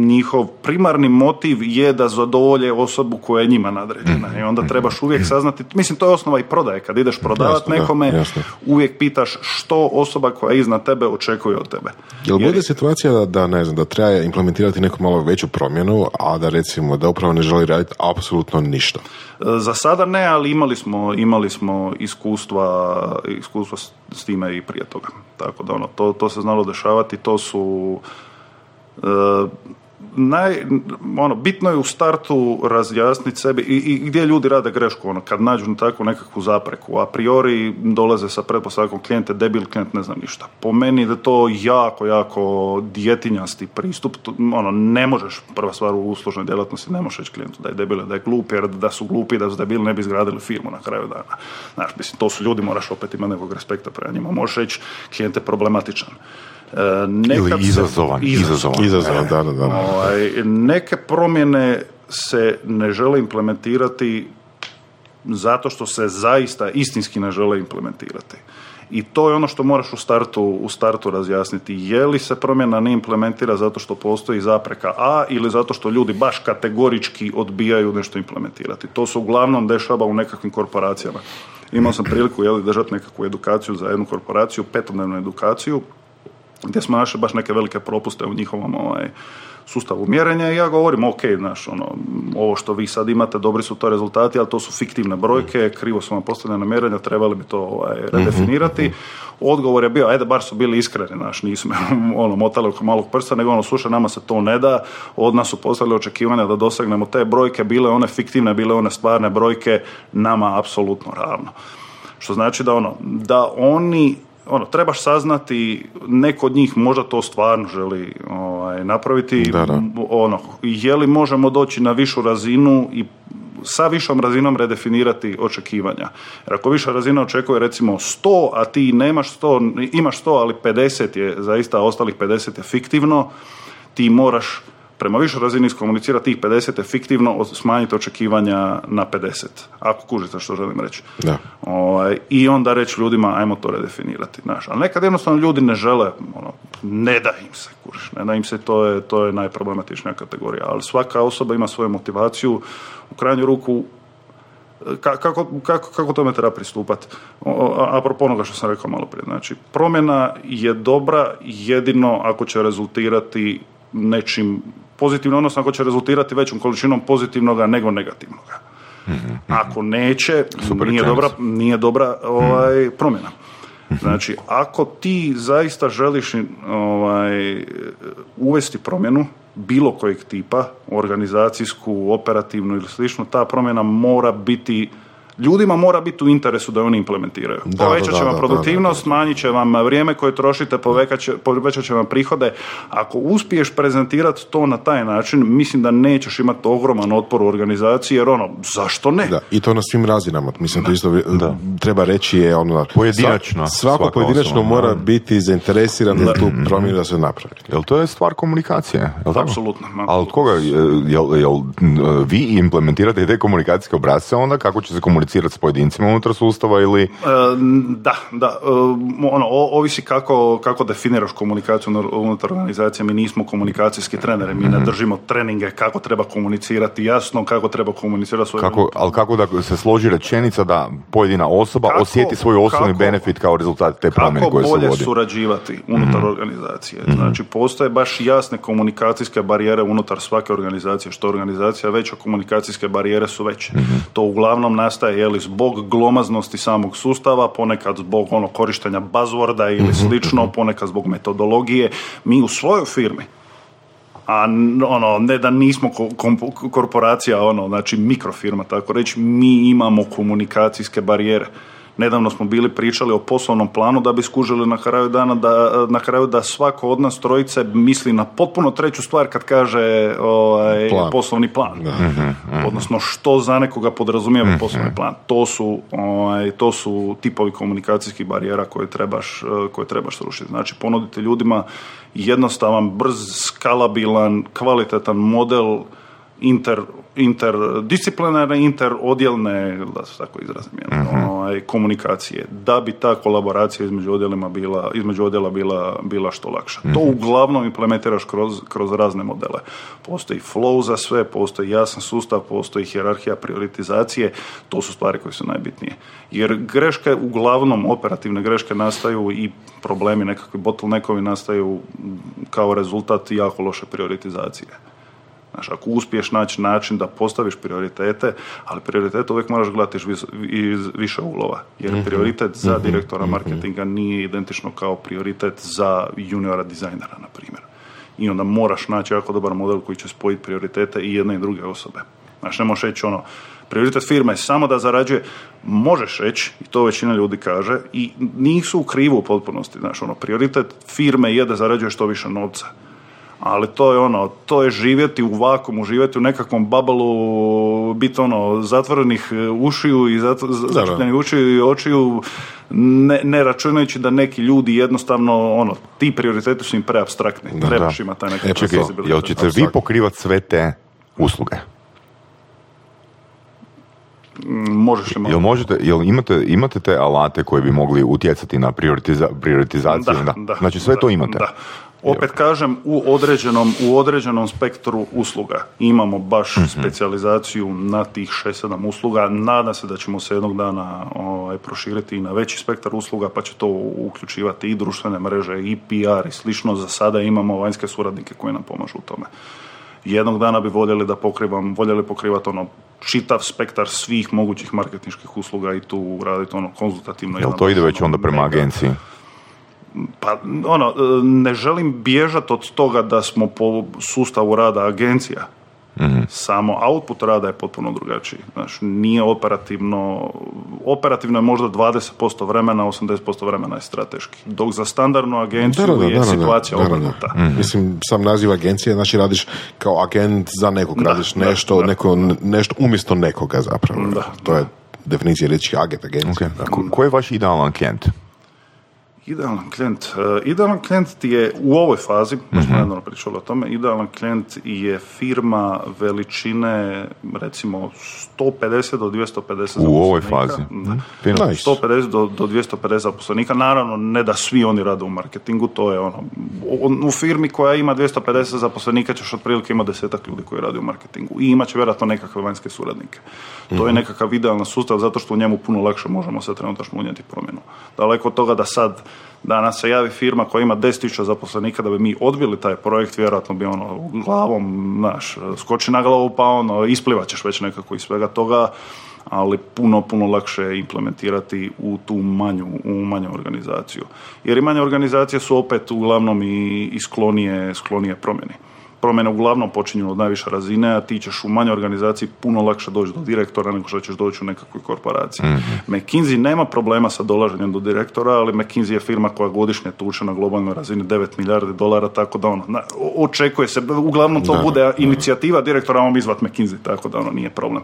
njihov primarni motiv je da zadovolje osobu koja je njima nadređena mm. i onda trebaš uvijek saznati, mislim to je osnova i prodaje, kad ideš prodavati nekome, uvijek pitaš što osoba koja je iznad tebe očekuje od tebe. Jel bude situacija da, da, ne znam, da treba implementirati neku malo veću promjenu, a da recimo da upravo ne želi raditi apsolutno ništa? Za sada ne, ali imali smo, imali smo iskustva, iskustva s time i prije toga. Tako da ono, to, to se znalo dešavati, to su e, naj, ono, bitno je u startu razjasniti sebi i, i gdje ljudi rade grešku, ono, kad nađu takvu nekakvu zapreku, a priori dolaze sa pretpostavkom klijente, debil klijent ne zna ništa. Po meni da to jako, jako djetinjasti pristup, ono, ne možeš, prva stvar u uslužnoj djelatnosti, ne možeš klijentu da je debil, da je glup, jer da su glupi, da su debili, ne bi izgradili firmu na kraju dana. Znaš, mislim, to su ljudi, moraš opet imati nekog respekta prema njima. Možeš reći, klijent je problematičan. E, Ili izazovan. Izazovan, izazovan. da, da, da. Ovaj, neke promjene se ne žele implementirati zato što se zaista istinski ne žele implementirati. I to je ono što moraš u startu, u startu razjasniti. Je li se promjena ne implementira zato što postoji zapreka A ili zato što ljudi baš kategorički odbijaju nešto implementirati. To se uglavnom dešava u nekakvim korporacijama. Imao sam priliku jeli, držati nekakvu edukaciju za jednu korporaciju, petodnevnu edukaciju gdje smo našli baš neke velike propuste u njihovom ovaj, sustavu mjerenja i ja govorim, ok, znaš, ono, ovo što vi sad imate, dobri su to rezultati, ali to su fiktivne brojke, krivo su vam postavljene mjerenja, trebali bi to ovaj, mhm, redefinirati. Mhm. Odgovor je bio, ajde, bar su bili iskreni, znaš, nismo *laughs* ono, motali oko malog prsta, nego ono, slušaj, nama se to ne da, od nas su postavili očekivanja da dosegnemo te brojke, bile one fiktivne, bile one stvarne brojke, nama apsolutno ravno. Što znači da ono, da oni ono, trebaš saznati, neko od njih možda to stvarno želi ovaj, napraviti, da, da. ono, je li možemo doći na višu razinu i sa višom razinom redefinirati očekivanja. Jer ako viša razina očekuje recimo 100, a ti nemaš 100, imaš 100, ali 50 je zaista, ostalih 50 je fiktivno, ti moraš prema višoj razini iskomunicirati tih 50 efektivno, smanjiti očekivanja na 50. Ako kužite što želim reći. Da. Ovaj, I onda reći ljudima, ajmo to redefinirati. Znaš. Ali nekad jednostavno ljudi ne žele, ono, ne da im se, kužiš, ne da im se, to je, to je najproblematičnija kategorija. Ali svaka osoba ima svoju motivaciju, u krajnju ruku kako, kako, kako tome treba pristupati? Apropo onoga što sam rekao malo prije. Znači, promjena je dobra jedino ako će rezultirati nečim pozitivno, odnosno ako će rezultirati većom količinom pozitivnoga nego negativnoga. Mhm, mhm. Ako neće, nije dobra, nije dobra ovaj, mhm. promjena. Znači, ako ti zaista želiš ovaj, uvesti promjenu, bilo kojeg tipa, organizacijsku, operativnu ili slično, ta promjena mora biti ljudima mora biti u interesu da oni implementiraju. Da, Povećat će vam produktivnost, smanjit će vam vrijeme koje trošite, povećat će vam prihode. Ako uspiješ prezentirati to na taj način, mislim da nećeš imati ogroman otpor u organizaciji, jer ono, zašto ne? Da, i to na svim razinama. Mislim, to isto da. treba reći je ono... Pojedinačno. Svako pojedinačno mora biti zainteresiran da tu promjenu da se napravi. Jel to je stvar komunikacije? Jel Apsolutno. Ali od koga, jel, jel, vi implementirate te komunikacijske obrazce onda kako će se komunicirati komunicirati s pojedincima unutar sustava ili... E, da, da. E, ono, ovisi kako, kako definiraš komunikaciju unutar organizacije. Mi nismo komunikacijski treneri, mi ne mhm. držimo treninge kako treba komunicirati jasno, kako treba komunicirati svoje... Kako, ali kako da se složi rečenica da pojedina osoba osjeti svoj osobni benefit kao rezultat te promjene koje se vodi? Kako bolje surađivati unutar mm organizacije. mm Znači, postoje baš jasne komunikacijske barijere unutar svake organizacije. Što organizacija veća, komunikacijske barijere su veće. mm To uglavnom nastaje li, zbog glomaznosti samog sustava, ponekad zbog ono korištenja buzzworda ili slično, ponekad zbog metodologije. Mi u svojoj firmi a ono, ne da nismo korporacija, ono, znači mikrofirma, tako reći, mi imamo komunikacijske barijere. Nedavno smo bili pričali o poslovnom planu da bi skužili na kraju dana da, na kraju da svako od nas trojice misli na potpuno treću stvar kad kaže ovaj, poslovni plan. Mhm, mhm. Odnosno što za nekoga podrazumijeva mhm. poslovni plan. To su, ovaj, to su tipovi komunikacijskih barijera koje trebaš, koje trebaš srušiti. Znači ponuditi ljudima jednostavan, brz, skalabilan, kvalitetan model inter, interdisciplinarne, interodjelne, da se tako izrazim, uh ovaj, komunikacije, da bi ta kolaboracija između odjelima bila, između odjela bila, bila što lakša. To mhm. uglavnom implementiraš kroz, kroz razne modele. Postoji flow za sve, postoji jasan sustav, postoji hjerarhija prioritizacije, to su stvari koje su najbitnije. Jer greške, uglavnom operativne greške nastaju i problemi, nekakvi bottleneckovi nastaju kao rezultat jako loše prioritizacije. Znaš, ako uspiješ naći način da postaviš prioritete, ali prioritete uvijek moraš gledati iz više uglova. Jer mhm. prioritet za mhm. direktora mhm. marketinga nije identično kao prioritet za juniora dizajnera, na primjer. I onda moraš naći jako dobar model koji će spojiti prioritete i jedne i druge osobe. Znaš, ne možeš reći ono, prioritet firme je samo da zarađuje, možeš reći, i to većina ljudi kaže, i nisu u krivu u potpunosti. Znaš, ono, prioritet firme je da zarađuje što više novca ali to je ono, to je živjeti u vakumu, živjeti u nekakvom babalu, biti ono, zatvorenih e, ušiju i zatvorenih ušiju i očiju, ne, ne, računajući da neki ljudi jednostavno, ono, ti prioriteti su im preabstraktni, trebaš imati taj nekakav e, Jel ćete vi pokrivati sve te usluge? Možeš li Jel, možete, jel imate, imate te alate koji bi mogli utjecati na prioritiza, prioritizaciju? Da, da, znači sve to imate? Da. Opet kažem, u određenom, u određenom spektru usluga imamo baš mm specijalizaciju na tih 6-7 usluga. Nadam se da ćemo se jednog dana ovaj, proširiti i na veći spektar usluga, pa će to uključivati i društvene mreže, i PR i slično. Za sada imamo vanjske suradnike koji nam pomažu u tome. Jednog dana bi voljeli da pokrivam, voljeli pokrivati ono čitav spektar svih mogućih marketinških usluga i tu raditi ono konzultativno. Jel to ide već onda prema agenciji? Pa ono, e, ne želim bježati od toga da smo po sustavu rada agencija. mm Samo output rada je potpuno drugačiji. Znaš, nije operativno, operativno je možda 20% vremena, 80% vremena je strateški. Dok za standardnu agenciju da, da, je situacija obrnuta. mm Mislim, sam naziv agencije, znači radiš kao agent za nekog, radiš nešto, neko, nešto umjesto nekoga zapravo. Da, to je definicija reći agent agencija. Okay. Ko je vaš idealan klijent? Idealan klijent. Uh, idealan klijent je u ovoj fazi, mm-hmm. smo jedno pričali o tome, idealan klijent je firma veličine recimo 150 do 250 U ovoj fazi. Da. Mm. 150 do, do 250 zaposlenika. Naravno, ne da svi oni rade u marketingu, to je ono, u firmi koja ima 250 zaposlenika ćeš otprilike ima desetak ljudi koji rade u marketingu i imat će vjerojatno nekakve vanjske suradnike. To je mhm. nekakav idealan sustav zato što u njemu puno lakše možemo se trenutačno unijeti promjenu. Daleko od toga da sad danas se javi firma koja ima 10.000 zaposlenika da bi mi odbili taj projekt, vjerojatno bi ono glavom, naš, skoči na glavu pa ono, isplivaćeš već nekako iz svega toga, ali puno, puno lakše je implementirati u tu manju, u manju organizaciju. Jer i manje organizacije su opet uglavnom i, i sklonije, sklonije promjeni promjene uglavnom počinju od najviše razine, a ti ćeš u manjoj organizaciji puno lakše doći do direktora nego što ćeš doći u nekakvoj korporaciji. Mm-hmm. McKinsey nema problema sa dolaženjem do direktora, ali McKinsey je firma koja godišnje tuče na globalnoj razini 9 milijardi dolara, tako da ono, očekuje se, uglavnom to bude inicijativa direktora, on izvat McKinsey, tako da ono nije problem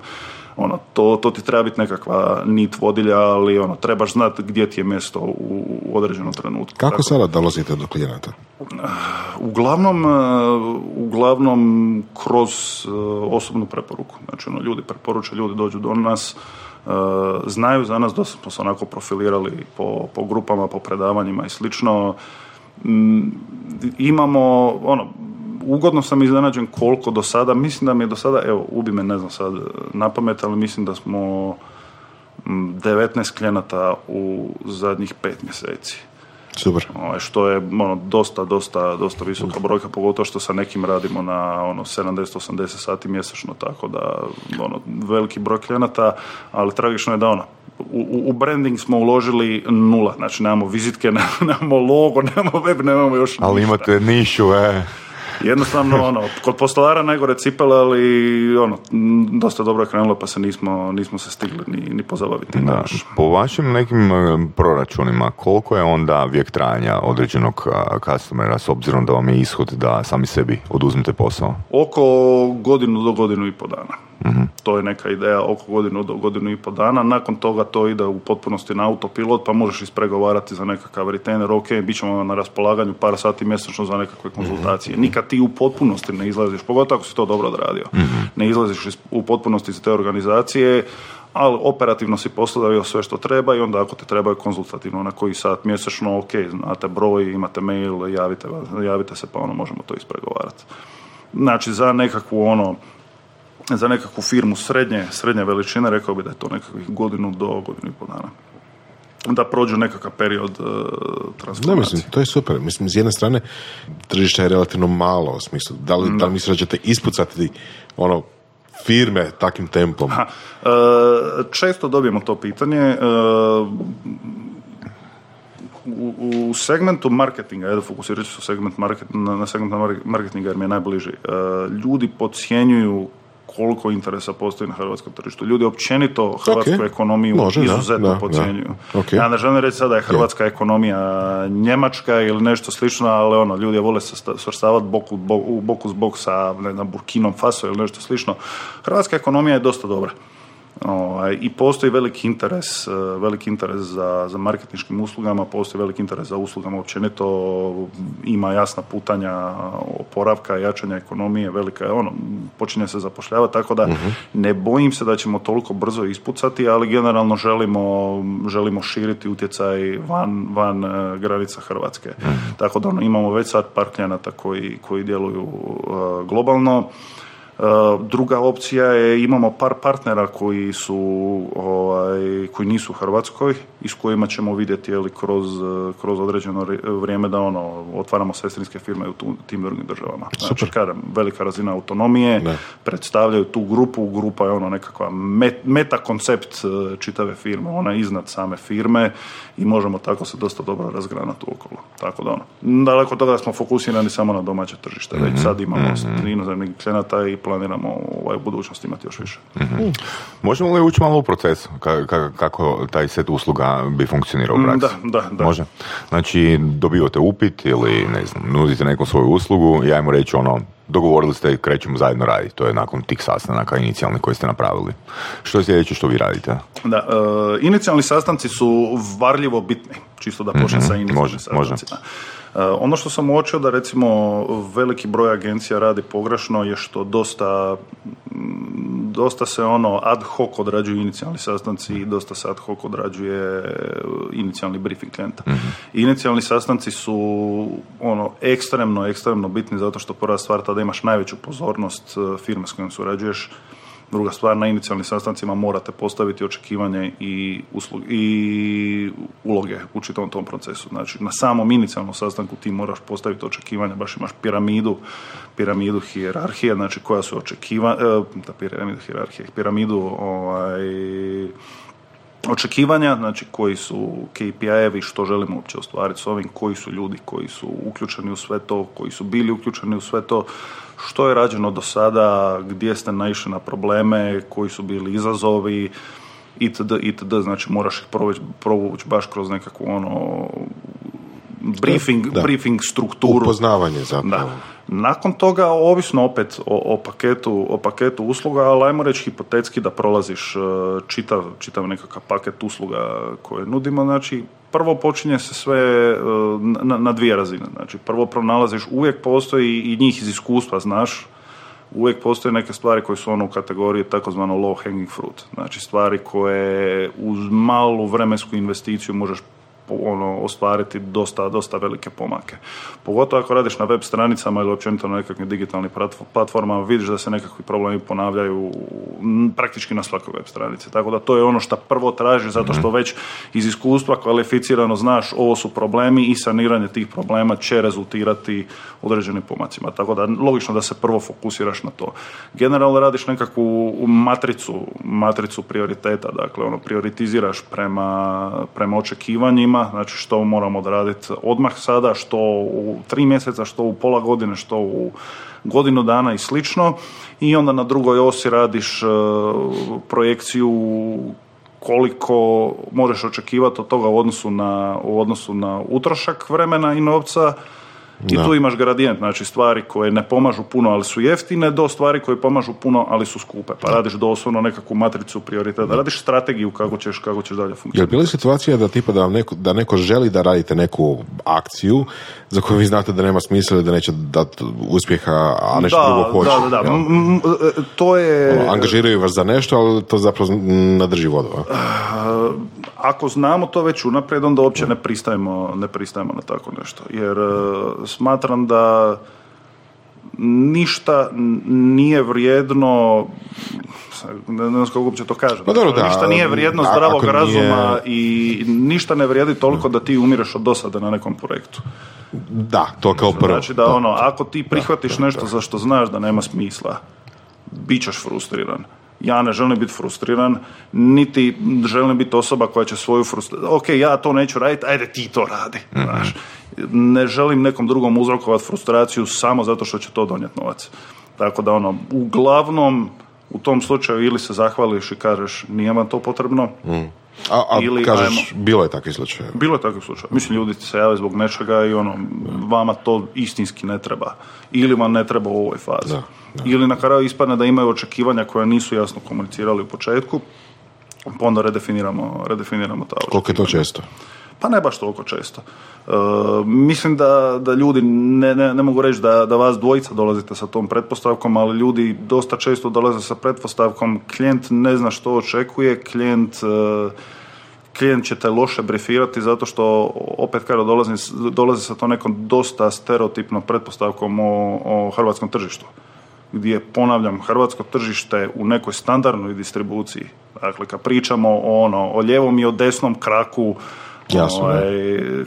ono, to, to ti treba biti nekakva nit vodilja, ali ono, trebaš znati gdje ti je mjesto u, u određenom trenutku. Kako sada dolazite do klijenata? Uglavnom, uh, uglavnom kroz uh, osobnu preporuku. Znači, ono, ljudi preporuče, ljudi dođu do nas, uh, znaju za nas, da smo se onako profilirali po, po grupama, po predavanjima i slično. Mm, imamo, ono, ugodno sam iznenađen koliko do sada, mislim da mi je do sada, evo, ubi me, ne znam sad na pamet, ali mislim da smo 19 klijenata u zadnjih pet mjeseci. Super. Ovaj, što je ono, dosta, dosta, dosta visoka brojka, pogotovo što sa nekim radimo na ono, 70-80 sati mjesečno, tako da ono, veliki broj klijenata, ali tragično je da ono, u, u branding smo uložili nula, znači nemamo vizitke, *laughs* nemamo logo, nemamo web, nemamo još Ali ništa. imate nišu, e. Jednostavno, ono, kod postolara najgore cipele, ali ono, dosta dobro je krenulo, pa se nismo, nismo se stigli ni, ni pozabaviti. Da. Po vašim nekim e, proračunima, koliko je onda vijek trajanja određenog a, customera s obzirom da vam je ishod da sami sebi oduzmete posao? Oko godinu do godinu i po dana. To je neka ideja oko godinu do godinu i po dana. Nakon toga to ide u potpunosti na autopilot, pa možeš ispregovarati za nekakav retainer, ok, bit ćemo na raspolaganju par sati mjesečno za nekakve konzultacije. Nikad ti u potpunosti ne izlaziš, pogotovo ako si to dobro odradio. Ne izlaziš iz- u potpunosti iz te organizacije, ali operativno si postavio sve što treba i onda ako te trebaju konzultativno na koji sat mjesečno, ok, znate broj, imate mail, javite, javite se pa ono možemo to ispregovarati. Znači za nekakvu ono, za nekakvu firmu srednje, srednje veličine, rekao bi da je to nekakvih godinu do godinu i pol dana. Da prođu nekakav period uh, Ne, transformacije. mislim, to je super. Mislim, s jedne strane, tržište je relativno malo u smislu. Da li, da li mislite da ćete ispucati ono, firme takvim tempom? Ha, e, često dobijemo to pitanje. e, u, u segmentu marketinga, evo fokusirat ću se segment market, na, na segment mar- marketinga jer mi je najbliži, e, ljudi podcjenjuju koliko interesa postoji na hrvatskom tržištu. Ljudi općenito hrvatsku Ok, ekonomiju može, izuzetno podcjenjuju. Ok. Ja ne želim reći sada da je hrvatska ekonomija njemačka ili nešto slično, ali ono, ljudi vole se sta- svrstavati bok u bok, u bok uz bok sa ne znam, Burkinom Faso ili nešto slično. Hrvatska ekonomija je dosta dobra. Ovaj, I postoji veliki interes, eh, veliki interes za, za marketinškim uslugama, postoji veliki interes za uslugama općenito, ima jasna putanja oporavka, jačanja ekonomije, velika je ono, počinje se zapošljavati, tako da ne bojim se da ćemo toliko brzo ispucati, ali generalno želimo, želimo širiti utjecaj van, van eh, granica Hrvatske. Tako da ono, imamo već sad par klijenata koji, koji djeluju eh, globalno. Uh, Druga opcija je imamo par partnera koji su ovaj, koji nisu u Hrvatskoj i s kojima ćemo vidjeti je li kroz, kroz određeno ri- vrijeme da ono otvaramo sestrinske firme u tu, tim drugim državama. Znači, kažem, velika razina autonomije, Da. predstavljaju tu grupu, grupa je ono nekakva met- meta koncept uh, čitave firme, ona je iznad same firme i možemo tako se dosta dobro razgranati okolo. Tako da ono, daleko od toga da smo fokusirani samo na domaće tržište, već sad imamo inozemnih klijenata i planiramo ovaj, u budućnosti imati još više. Možemo li ući malo u proces ka- ka- kako taj set usluga bi funkcionirao u Mm, praksi? da, da, da. Može. Znači, dobivate upit ili, ne znam, nudite neku svoju uslugu i ajmo reći ono, dogovorili ste i krećemo zajedno raditi. To je nakon tih sastanaka inicijalnih koje ste napravili. Što je sljedeće što vi radite? Da, e, inicijalni sastanci su varljivo bitni, čisto da počnem sa inicijalnim može, može. sastancima. E, ono što sam uočio da recimo veliki broj agencija radi pogrešno je što dosta mm, dosta se ono ad hoc odrađuju inicijalni sastanci i dosta se ad hoc odrađuje e, inicijalni briefing klijenta. Inicijalni sastanci su ono ekstremno, ekstremno bitni zato što prva stvar tada imaš najveću pozornost e, firme s kojom surađuješ, Druga stvar, na inicijalnim sastancima morate postaviti očekivanje i, uslug, i uloge u čitavom tom procesu. Znači, na samom inicijalnom sastanku ti moraš postaviti očekivanja, baš imaš piramidu, piramidu hijerarhije, znači koja su očekivanja, da piramidu hijerarhije, piramidu ovaj, očekivanja, znači koji su KPI-evi, što želimo uopće ostvariti s ovim, koji su ljudi koji su uključeni u sve to, koji su bili uključeni u sve to, što je rađeno do sada, gdje ste naišli na probleme, koji su bili izazovi, itd., itd., znači moraš ih provući baš kroz nekakvu ono briefing, Da. briefing strukturu. Upoznavanje zapravo. Da. Nakon toga, ovisno opet o, o, paketu, o paketu usluga, ali ajmo reći hipotetski da prolaziš e, čitav, čitav nekakav paket usluga koje nudimo, znači prvo počinje se sve e, na, na dvije razine. Znači prvo pronalaziš, uvijek postoji i njih iz iskustva znaš, uvijek postoje neke stvari koje su ono u kategoriji takozvano low hanging fruit. Znači stvari koje uz malu vremensku investiciju možeš ono, ostvariti dosta, dosta velike pomake. Pogotovo ako radiš na web stranicama ili općenito na nekakvim digitalnim platformama, vidiš da se nekakvi problemi ponavljaju praktički na svakoj web stranici. Tako da to je ono što prvo traži, zato što mhm. već iz iskustva kvalificirano znaš ovo su problemi i saniranje tih problema će rezultirati određenim pomacima. Tako da logično da se prvo fokusiraš na to. Generalno radiš nekakvu matricu, matricu prioriteta, dakle ono prioritiziraš prema, prema očekivanjima, znači što moramo odraditi odmah sada, što u tri mjeseca, što u pola godine, što u godinu dana i slično. I onda na drugoj osi radiš e, projekciju koliko možeš očekivati od toga u odnosu na, u odnosu na utrošak vremena i novca i tu imaš gradijent, znači stvari koje ne pomažu puno, ali su jeftine, do stvari koje pomažu puno, ali su skupe. Pa radiš doslovno nekakvu matricu prioriteta, radiš strategiju kako ćeš, kako ćeš dalje funkcionirati. Je bila situacija da tipa da neko, da neko želi da radite neku akciju za koju vi znate da nema smisla da neće dati uspjeha, a nešto da, drugo hoće? Da, da, da. to je... Ono, angažiraju vas za nešto, ali to zapravo nadrži vodu. Ako znamo to već unaprijed, onda uopće ne pristajemo, ne pristajemo na tako nešto. Jer smatram da ništa nije vrijedno ne znam kako uopće to kažem. Pa dobro, da, ništa nije vrijedno zdravog razuma i ništa ne vrijedi toliko da ti umireš od dosade na nekom projektu. Da, to kao prvo. Znači da ono, ako ti prihvatiš nešto za što znaš da nema smisla, bit ćeš frustriran. Ja ne želim biti frustriran, niti želim biti osoba koja će svoju frustraciju... Ok, ja to neću raditi, ajde ti to radi. mm Znaš ne želim nekom drugom uzrokovati frustraciju samo zato što će to donijeti novac. Tako da ono, uglavnom u tom slučaju ili se zahvališ i kažeš nije vam to potrebno, mm. A, a ili, kažeš, bilo je takvih slučaja? Bilo je takvih slučaja. Mislim, ljudi se jave zbog nečega i ono, vama to istinski ne treba. Ili vam ne treba u ovoj fazi. Ili na kraju ispadne da imaju očekivanja koja nisu jasno komunicirali u početku, pa onda redefiniramo, redefiniramo ta Koliko je to često? Pa ne baš toliko često. E, mislim da, da ljudi, ne, ne, ne mogu reći da, da vas dvojica dolazite sa tom pretpostavkom, ali ljudi dosta često dolaze sa pretpostavkom klijent ne zna što očekuje, klijent e, klijent će te loše brifirati zato što opet kada dolazi, dolazi sa to nekom dosta stereotipnom pretpostavkom o, o hrvatskom tržištu gdje ponavljam hrvatsko tržište u nekoj standardnoj distribuciji. Dakle, kad pričamo o, ono, o lijevom i o desnom kraku Jasno, ovaj,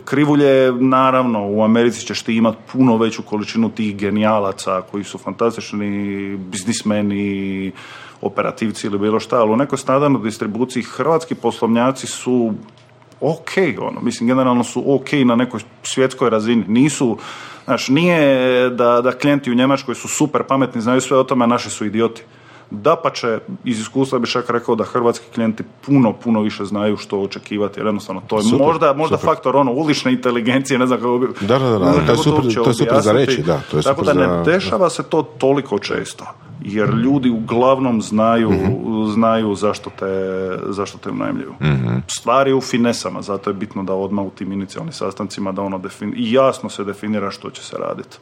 krivulje, naravno, u Americi ćeš ti imati puno veću količinu tih genijalaca koji su fantastični biznismeni, operativci ili bilo šta, ali u nekoj standardnoj distribuciji hrvatski poslovnjaci su ok, ono, mislim, generalno su ok na nekoj svjetskoj razini. Nisu, znaš, nije da, da klijenti u Njemačkoj su super pametni, znaju sve o tome, a naši su idioti. Da pa će, iz iskustva bi čak rekao da hrvatski klijenti puno, puno više znaju što očekivati, jer jednostavno to je možda, možda faktor ono ulične inteligencije, ne znam kako bi... Da, da, da, to je super, to je super za reći, da. To je Tako da ne dešava se to toliko često jer ljudi uglavnom znaju, mm znaju zašto te, zašto te unajmljuju. mm Stvari u finesama, zato je bitno da odmah u tim inicijalnim sastancima da ono defin, jasno se definira što će se raditi.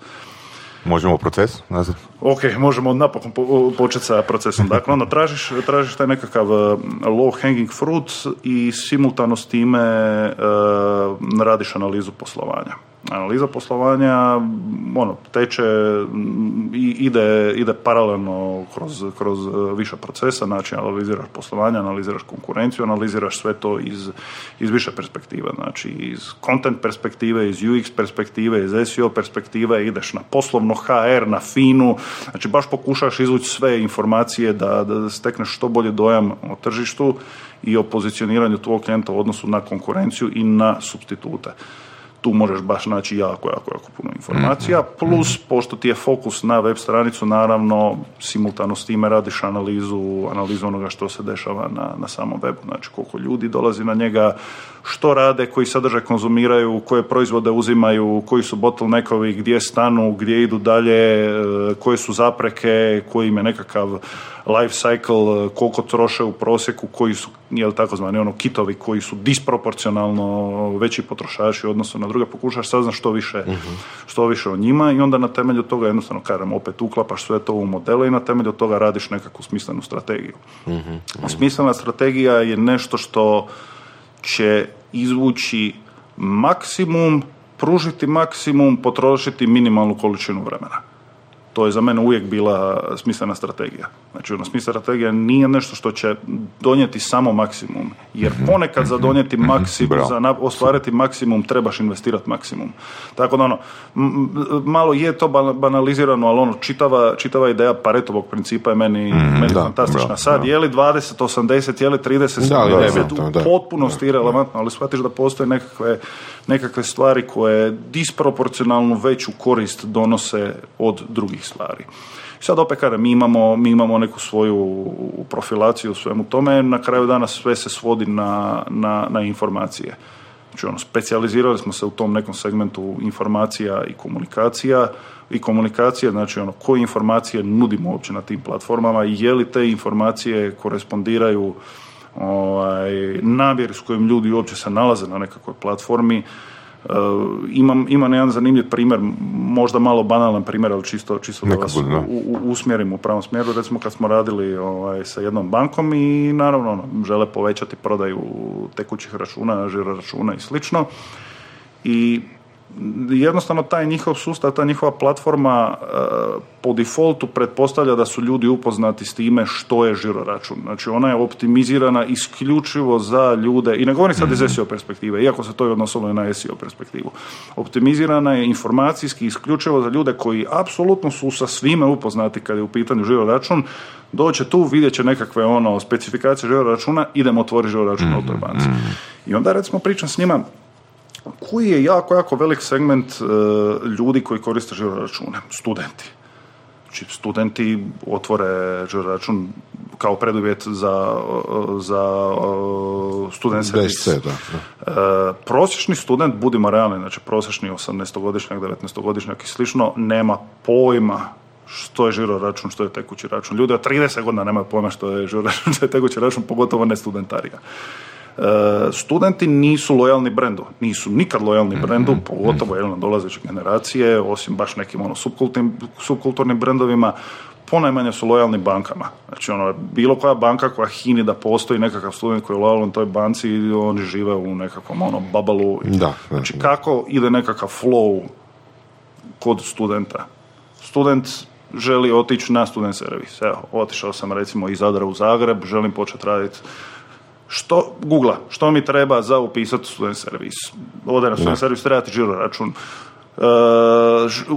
Možemo proces nazad? Ok, možemo napokon početi sa procesom. Dakle, onda tražiš, tražiš taj nekakav uh, low hanging fruit i simultano s time uh, radiš analizu poslovanja analiza poslovanja ono, teče i ide, ide paralelno kroz, kroz e, više procesa, znači analiziraš poslovanje, analiziraš konkurenciju, analiziraš sve to iz, iz više perspektiva, znači iz content perspektive, iz UX perspektive, iz SEO perspektive, ideš na poslovno HR, na FINU, znači baš pokušaš izvući sve informacije da, da stekneš što bolje dojam o tržištu i o pozicioniranju tvojeg klijenta u odnosu na konkurenciju i na substitute tu možeš baš naći jako, jako, jako puno informacija, mhm. plus pošto ti je fokus na web stranicu, naravno simultano s time radiš analizu, analizu onoga što se dešava na, na samom webu, znači koliko ljudi dolazi na njega, što rade, koji sadržaj konzumiraju, koje proizvode uzimaju, koji su bottleneckovi, gdje stanu, gdje idu dalje, e, koje su zapreke, koji im je nekakav life cycle, koliko troše u prosjeku, koji su, jel takozvani ono, kitovi koji su disproporcionalno veći potrošači u odnosu na druge, pokušaš saznati što više, uh što više o njima i onda na temelju toga jednostavno, kažem, opet uklapaš sve to u modele i na temelju toga radiš nekakvu smislenu strategiju. uh Smislena strategija je nešto što će izvući maksimum, pružiti maksimum, potrošiti minimalnu količinu vremena to je za mene uvijek bila smislena strategija. Znači, ono, smislena strategija nije nešto što će donijeti samo maksimum, jer mhm. ponekad za donijeti mhm. maksimum, za ostvariti maksimum, trebaš investirati maksimum. Tako da, ono, malo je to banalizirano, ali ono, čitava, čitava ideja Paretovog principa je meni, mm, meni fantastična. Sad, je li 20, 80, je li 30, da, 70, da, u potpunosti irelevantno, ali shvatiš da postoje nekakve, nekakve stvari koje disproporcionalno veću korist donose od drugih stvari. Sad opet kada mi imamo, mi imamo neku svoju profilaciju u svemu tome, na kraju dana sve se svodi na, na, na informacije. Znači ono, specijalizirali smo se u tom nekom segmentu informacija i komunikacija i komunikacije, znači ono, koje informacije nudimo uopće na tim platformama i je li te informacije korespondiraju ovaj, namjeri s kojim ljudi uopće se nalaze na nekakvoj platformi, imam, imam jedan zanimljiv primjer, možda malo banalan primjer, ali čisto, čisto da vas u, usmjerim u pravom smjeru. Recimo kad smo radili ovaj, sa jednom bankom i naravno ono, žele povećati prodaju tekućih računa, žiro računa i slično. I jednostavno taj njihov sustav, ta njihova platforma e, po defaultu pretpostavlja da su ljudi upoznati s time što je žiroračun. Znači ona je optimizirana isključivo za ljude, i ne govorim sad iz mhm. SEO perspektive, iako se to je odnosilo i na SEO perspektivu. Optimizirana je informacijski isključivo za ljude koji apsolutno su sa svime upoznati kad je u pitanju žiroračun, doće tu, vidjet će nekakve ono specifikacije žiroračuna, idemo otvoriti žiroračun mm u toj banci. I onda recimo pričam s njima, koji je jako, jako velik segment e, ljudi koji koriste račune, studenti. Znači, studenti otvore račun kao preduvjet za, za student servis. E, prosječni student, budimo realni, znači prosječni 18-godišnjak, 19-godišnjak i slično, nema pojma što je žiro račun, što je tekući račun. Ljudi od 30 godina nemaju pojma što je žiro račun, što je tekući račun, pogotovo ne studentarija. Studenti nisu lojalni brendu, nisu nikad lojalni mhm, brendu, mhm, pogotovo mhm. na dolazeće generacije, osim baš nekim ono subkulturnim brendovima, ponajmanje su lojalni bankama. Znači, ono, bilo koja banka koja hini da postoji nekakav student koji je lojalan toj banci, oni žive u nekakvom ono, babalu. Da, znači, kako ide nekakav flow kod studenta? Student želi otići na student servis. Evo, otišao sam recimo iz Zadra u Zagreb, želim početi raditi što Google, što mi treba za upisati student servis. Ovdje na student servis trebati žiro račun. Uh,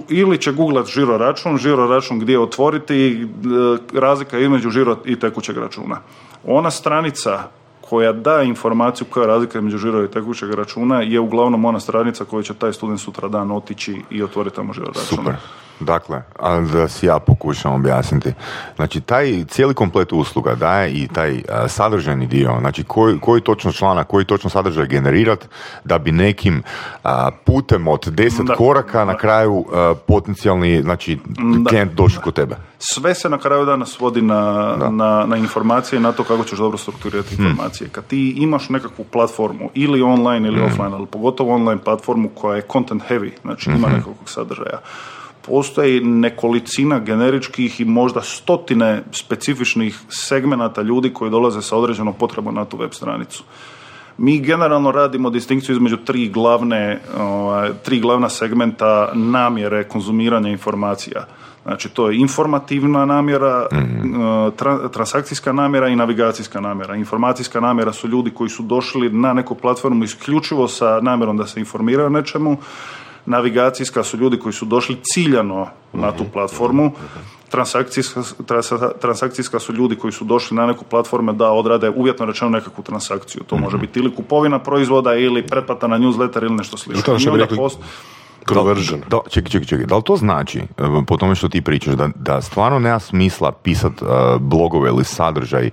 ili će googlat žiro račun, žiro račun gdje otvoriti, uh, razlika između žiro i tekućeg računa. Ona stranica koja da informaciju koja je razlika između žiro i tekućeg računa je uglavnom ona stranica koju će taj student sutra dan otići i otvoriti tamo žiro račun. Super. Dakle, da si ja pokušam objasniti. Znači, taj cijeli komplet usluga daje i taj sadržajni dio, znači koji, koji točno članak, koji točno sadržaj generirati da bi nekim putem od deset koraka na kraju potencijalni znači, klijent došao kod tebe. Sve se na kraju dana svodi na, na, na informacije i na to kako ćeš dobro strukturirati hmm. informacije. Kad ti imaš nekakvu platformu ili online ili hmm. offline, ali pogotovo online platformu koja je content heavy, znači ima hmm. nekakvog sadržaja, postoji nekolicina generičkih i možda stotine specifičnih segmenata ljudi koji dolaze sa određenom potrebom na tu web stranicu. Mi generalno radimo distinkciju između tri glavne, ovaj, tri glavna segmenta namjere konzumiranja informacija. Znači, to je informativna namjera, mm transakcijska namjera i navigacijska namjera. Informacijska namjera su ljudi koji su došli na neku platformu isključivo sa namjerom da se informiraju o nečemu navigacijska su ljudi koji su došli ciljano na tu platformu, transakcijska, transakcijska su ljudi koji su došli na neku platformu da odrade uvjetno rečeno nekakvu transakciju. To može biti ili kupovina proizvoda ili pretplata na newsletter ili nešto slično. Conversion. Da, čekaj, čekaj, čekaj. Da li to znači, e, po tome što ti pričaš, da, da stvarno nema smisla pisat uh, blogove ili sadržaj,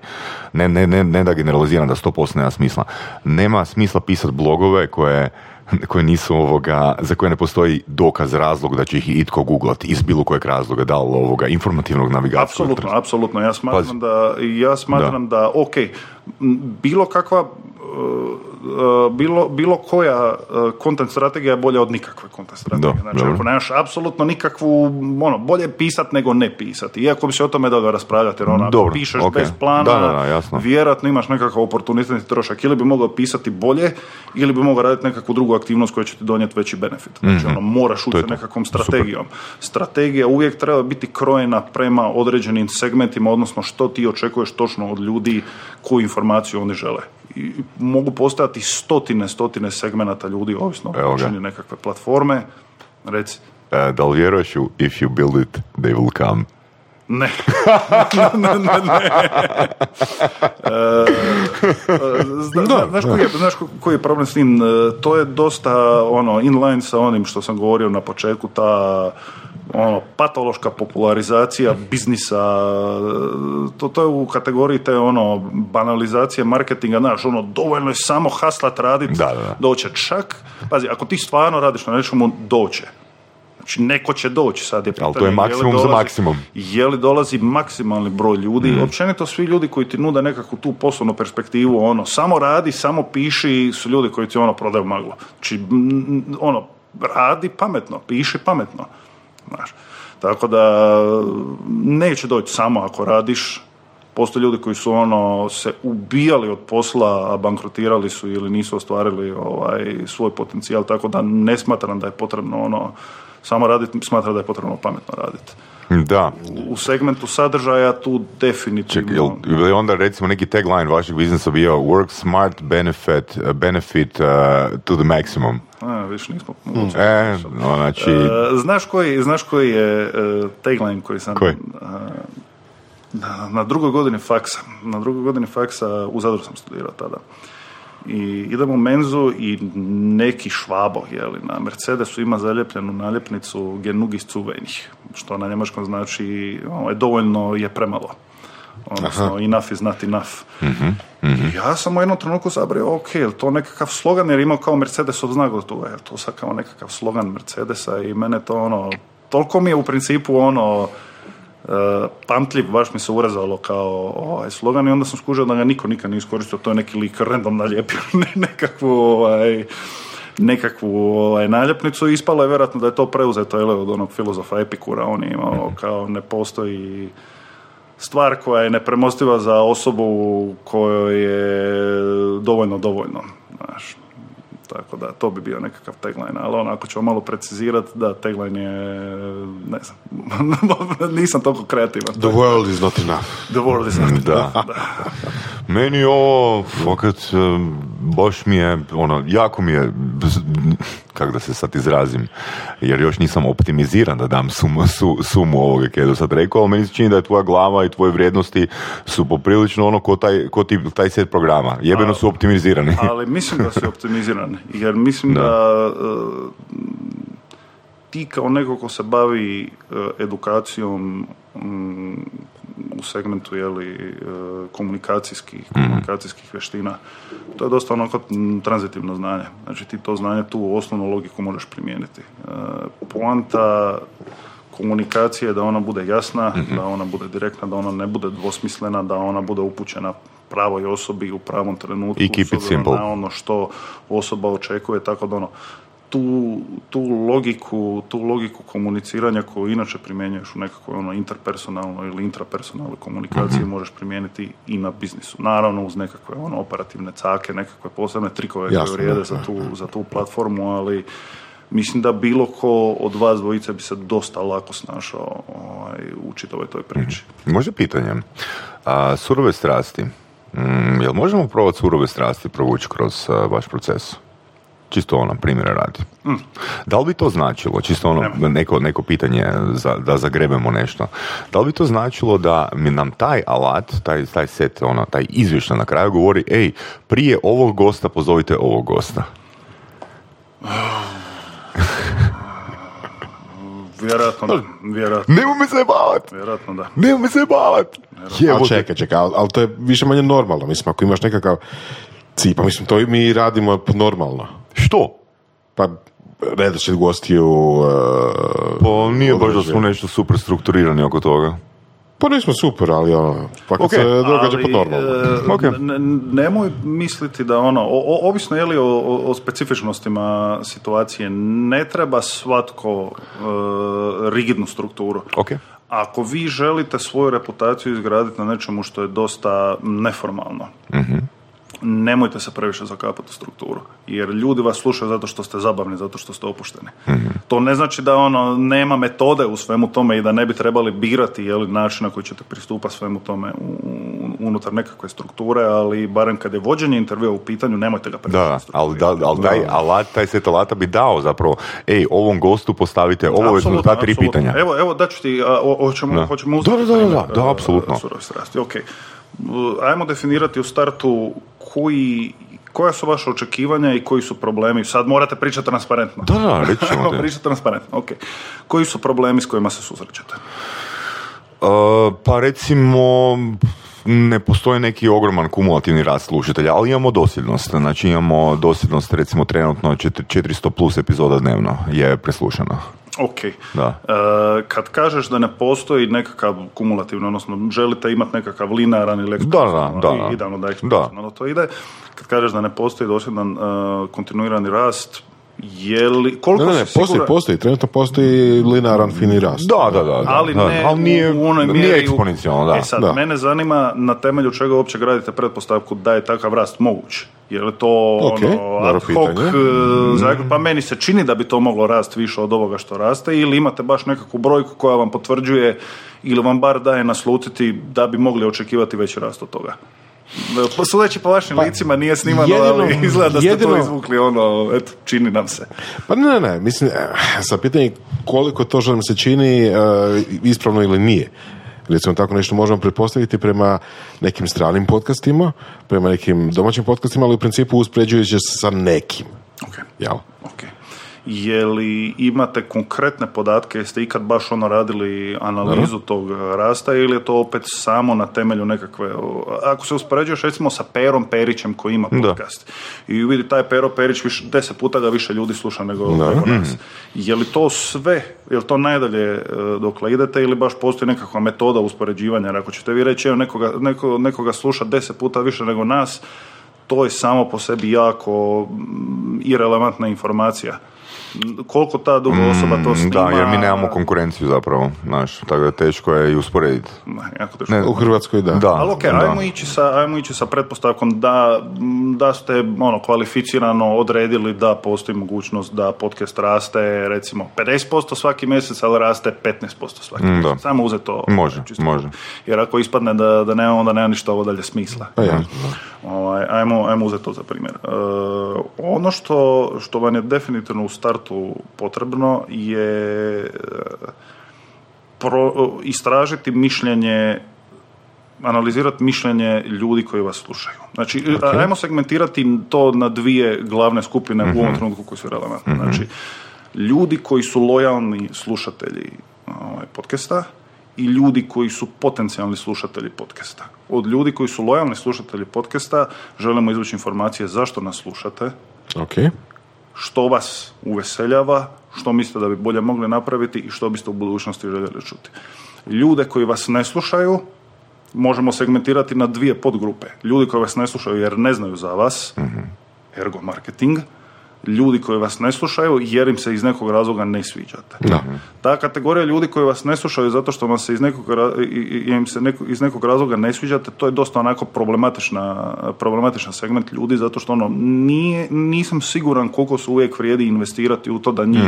ne, ne, ne, ne da generaliziram da 100% nema smisla, nema smisla pisat blogove koje *laughs* koje nisu ovoga, za koje ne postoji dokaz, razlog da će ih itko googlati iz bilo kojeg razloga, da li ovoga informativnog navigacijskog. Apsolutno, apsolutno. Ja smatram da, ja smatram da, da ok, bilo kakva bilo, bilo koja content strategija je bolja od nikakve content strategije. Da, znači, dobro. ako nemaš apsolutno nikakvu, ono, bolje pisat nego ne pisati. Iako bi se o tome dao raspravljati, jer ono, Dobro, pišeš ok. bez plana, Da, da, da, jasno. vjerojatno imaš nekakav oportunitetni trošak. Ili bi mogao pisati bolje, ili bi mogao raditi nekakvu drugu aktivnost koja će ti donijeti veći benefit. Znači, ono, moraš ući nekakvom strategijom. Strategija uvijek treba biti krojena prema određenim segmentima, odnosno što ti očekuješ točno od ljudi, koju informaciju oni žele. I mogu postojati stotine, stotine segmenata ljudi, ovisno o veličini nekakve platforme. Reci, E, da li vjeruješ u if you build it, they will come? ne. *laughs* ne, ne, ne. E, zna- zna- znaš, koji je, znaš ko- koji je problem s tim? E, To je dosta ono, inline sa onim što sam govorio na početku, ta ono, patološka popularizacija biznisa, to, to je u kategoriji te ono, banalizacije marketinga, znaš, ono, dovoljno je samo haslat radit, Da, da, doće čak, pazi, ako ti stvarno radiš na nečemu, doće. Znači, neko će doći sad je Ali to pitanje je maksimum za dolazi- maksimum. je li dolazi maksimalni broj ljudi, Mhm. općenito svi ljudi koji ti nude nekakvu tu poslovnu perspektivu, ono, samo radi, samo piši, su ljudi koji ti ono prodaju maglu. Znači, ono, radi pametno, piši pametno. Znaš. Tako da neće doći samo ako radiš, Postoje ljudi koji su ono se ubijali od posla, a bankrotirali su ili nisu ostvarili ovaj svoj potencijal, tako da ne smatram da je potrebno ono samo raditi, smatram da je potrebno pametno raditi. Da. U segmentu sadržaja tu definitivno... jel, jel onda recimo neki tagline vašeg biznisa bio work smart, benefit, benefit uh, to the maximum. A, više nismo... E, no, znači, E, znaš, koji, znaš koji je e, tagline koji sam... Koji? e, na, na drugoj godini faksa. Na drugoj godini faksa u Zadru sam studirao tada. I idemo u menzu i neki švabo, jeli, na Mercedesu ima zalijepljenu naljepnicu genugis cuvenih, što na njemačkom znači ovaj, dovoljno je premalo. Odnosno, enough is not enough. I Ja sam u jednom trenutku zabrio, ok, je to nekakav slogan, jer imao kao Mercedesov znak toga, je to sad kao nekakav slogan Mercedesa i mene to ono, toliko mi je u principu ono, e, pamtljiv, baš mi se urezalo kao ovaj slogan i onda sam skužio da ga niko nikad nije iskoristio, to je neki lik random nalijepio *laughs* ne- nekakvu ovaj, nekakvu ovaj, naljepnicu i ispalo je vjerojatno da je to preuzeto jel, od onog filozofa Epikura, on je imao kao ne postoji stvar koja je nepremostiva za osobu kojoj je dovoljno dovoljno, znaš. Tako da, to bi bio nekakav tagline, ali ono, ako ćemo malo precizirati, da, tagline je, ne znam, *laughs* nisam toliko kreativan. The world is not enough. The world is not Da. *laughs* Meni je ovo, fakat, um, baš mi je, ono, jako mi je, kako da se sad izrazim, jer još nisam optimiziran da dam sumu, su, sumu ovoga kaj je do sad rekao, ali meni se čini da je tvoja glava i tvoje vrijednosti su poprilično ono ko taj, ko ti, taj set programa. Jebeno su optimizirani. *laughs* Ali mislim da si optimiziran, jer mislim da, e, ti kao neko ko se bavi e, edukacijom u segmentu jeli, e, komunikacijskih, komunikacijskih vještina, to je dosta onako tranzitivno znanje. Znači ti to znanje tu u osnovnu logiku možeš primijeniti. E, poanta komunikacije je da ona bude jasna, da ona bude direktna, da ona ne bude dvosmislena, da ona bude upućena pravoj osobi u pravom trenutku I keep it simple. na ono što osoba očekuje, tako da ono tu, tu logiku, tu logiku komuniciranja koju inače primjenjuješ u nekakvoj ono interpersonalnoj ili intrapersonalnoj komunikaciji Mhm. možeš primijeniti i na biznisu. Naravno uz nekakve ono operativne cake, nekakve posebne trikove Jasno, koje vrijede za tu, za tu platformu, ali mislim da bilo ko od vas dvojice bi se dosta lako snašao ovaj, u čitavoj toj priči. Može pitanje. A, surove strasti. Mm, jel možemo probati surove strasti provući kroz a, vaš proces? Čisto ono, primjera radi. Da li bi to značilo, čisto ono, neko, neko pitanje za, da zagrebemo nešto, da li bi to značilo da mi nam taj alat, taj, taj set, ono, taj izvještaj na kraju govori, ej, prije ovog gosta pozovite ovog gosta. *sighs* Vjerojatno da, vjerojatno, Nemo me se bavat! vjerojatno da. Nemo me se bavat! Ali čekaj, čekaj, ali, ali to je više manje normalno. Mislim, ako imaš nekakav cilj, pa mislim, to i mi radimo normalno. Što? Pa, redoslijed gostiju... Uh, Pa nije baš da smo nešto super strukturirani oko toga. Pa nismo super, ali ono, pa kad Ok, se događa Ali, pod normalno. e, Ok. n- nemoj misliti da ono, o, o- ovisno je li o, o, specifičnostima situacije, ne treba svatko e, rigidnu strukturu. Ok. Ako vi želite svoju reputaciju izgraditi na nečemu što je dosta neformalno, nemojte se previše zakapati u strukturu. Jer ljudi vas slušaju zato što ste zabavni, zato što ste opušteni. To ne znači da ono nema metode u svemu tome i da ne bi trebali birati je li, način na koji ćete pristupati svemu tome u- unutar nekakve strukture, ali barem kad je vođenje intervjua u pitanju, nemojte ga previše Da, ali, da, ali taj alat, taj set alata bi dao zapravo, ej, ovom gostu postavite ovo su ta tri pitanja. Evo, evo daću ti, a, o- hoćemo, Da. hoćemo uzeti Da, da, da, da, da, apsolutno. Uh, Ajmo definirati u startu koji, koja su vaše očekivanja i koji su problemi. Sad morate pričati transparentno. Da, da, reći ćemo *laughs* pričati transparentno, ok. Koji su problemi s kojima se susrećete? Uh, pa recimo ne postoji neki ogroman kumulativni rast slušatelja, ali imamo dosljednost. Znači imamo dosljednost recimo trenutno četiri- 400 plus epizoda dnevno je preslušano. Ok. Da. E, kad kažeš da ne postoji nekakav kumulativni, odnosno želite imati nekakav linearan ili da, eksponencijalno, da, i- da. da eksponencijalno to ide, kad kažeš da ne postoji dosljedan e, kontinuirani rast, je li, koliko Ne, ne, ne, postoji, postoji, trenutno postoji linearan fini rast. Da, da, da. da, ali da, ne ali nije, u onoj nije mjeri u- eksponencijalno, da. E sad, Da. mene zanima na temelju čega uopće gradite pretpostavku da je takav rast moguć. Je li to Ok, ono, ad hoc, pitanje. zaključ- pa meni se čini da bi to moglo rast više od ovoga što raste ili imate baš nekakvu brojku koja vam potvrđuje ili vam bar daje naslutiti da bi mogli očekivati veći rast od toga. E, Sudeći po vašim licima nije snimano, ali jedino- izgleda da ste to jedino- izvukli ono, eto, čini nam se. Pa ne, ne, ne, mislim, eh, sa pitanje koliko to što nam se čini eh, ispravno ili nije. Recimo tako nešto možemo pretpostaviti prema nekim stranim podcastima, prema nekim domaćim podcastima, ali u principu uspoređujući se sa nekim. Ok. Jel? Ok. Je li imate konkretne podatke, jeste ikad baš ono radili analizu tog rasta ili je to opet samo na temelju nekakve, ako se uspoređuješ recimo sa Perom Perićem koji ima Da. podcast i vidi taj Pero Perić više, deset puta ga više ljudi sluša nego, nego nas. Je li to sve, je li to najdalje e, dokle idete ili baš postoji nekakva metoda uspoređivanja, jer ako ćete vi reći evo nekoga, neko, nekoga sluša deset puta više nego nas, to je samo po sebi jako irelevantna informacija. Koliko ta druga osoba to snima... Da, jer mi nemamo konkurenciju zapravo, znaš, tako da teško je i usporediti. Ne, jako teško. Ne, U Hrvatskoj da. Da, Ali ok, da. ajmo ići, sa, ajmo ići sa pretpostavkom da, da ste ono, kvalificirano odredili da postoji mogućnost da podcast raste recimo 50% svaki mjesec, ali raste 15% svaki Mm, da. mjesec. Samo uzeti to. Može, čisto. može. Jer ako ispadne da, da nema, onda nema ništa ovo dalje smisla. Pa da. Ovaj, ajmo, ajmo uzeti to za primjer. E, ono što, što vam je definitivno u startu potrebno je e, pro- istražiti mišljenje analizirati mišljenje ljudi koji vas slušaju. Znači, ajmo segmentirati to na dvije glavne skupine u ovom trenutku koji su relevantne. Znači, ljudi koji su lojalni slušatelji ovaj, podcasta i ljudi koji su potencijalni slušatelji podcasta. Od ljudi koji su lojalni slušatelji podcasta želimo izvući informacije zašto nas slušate, Ok. što vas uveseljava, što mislite da bi bolje mogli napraviti i što biste u budućnosti željeli čuti. Ljude koji vas ne slušaju možemo segmentirati na dvije podgrupe. Ljudi koji vas ne slušaju jer ne znaju za vas, ergo marketing, ljudi koji vas ne slušaju jer im se iz nekog razloga ne sviđate. Da. Ta kategorija ljudi koji vas ne slušaju zato što vam se iz nekog, im se neko- iz nekog razloga ne sviđate, to je dosta onako problematična, problematičan segment ljudi zato što ono nije, nisam siguran koliko se uvijek vrijedi investirati u to da njih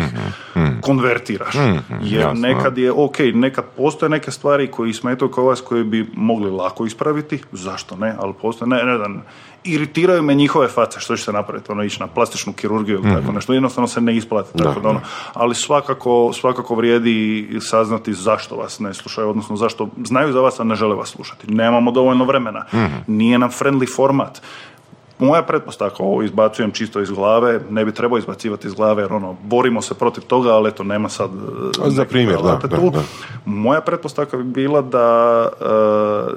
konvertiraš. Jer jasno, nekad je ok, nekad postoje neke stvari koji smetaju kao vas koji bi mogli lako ispraviti, zašto ne, ali postoje, ne, ne, znam, iritiraju me njihove face, što će se napraviti, ono ići na plastičnu kirurgiju ili tako nešto, jednostavno se ne isplati, tako da, ono, ali svakako, svakako vrijedi saznati zašto vas ne slušaju, odnosno zašto znaju za vas, a ne žele vas slušati. Nemamo dovoljno vremena, nije nam friendly format. Moja pretpostavka, ovo izbacujem čisto iz glave, ne bi trebao izbacivati iz glave jer ono, borimo se protiv toga, ali eto, nema sad... e, za primjer, da, da, da. Moja pretpostavka bi bila da e,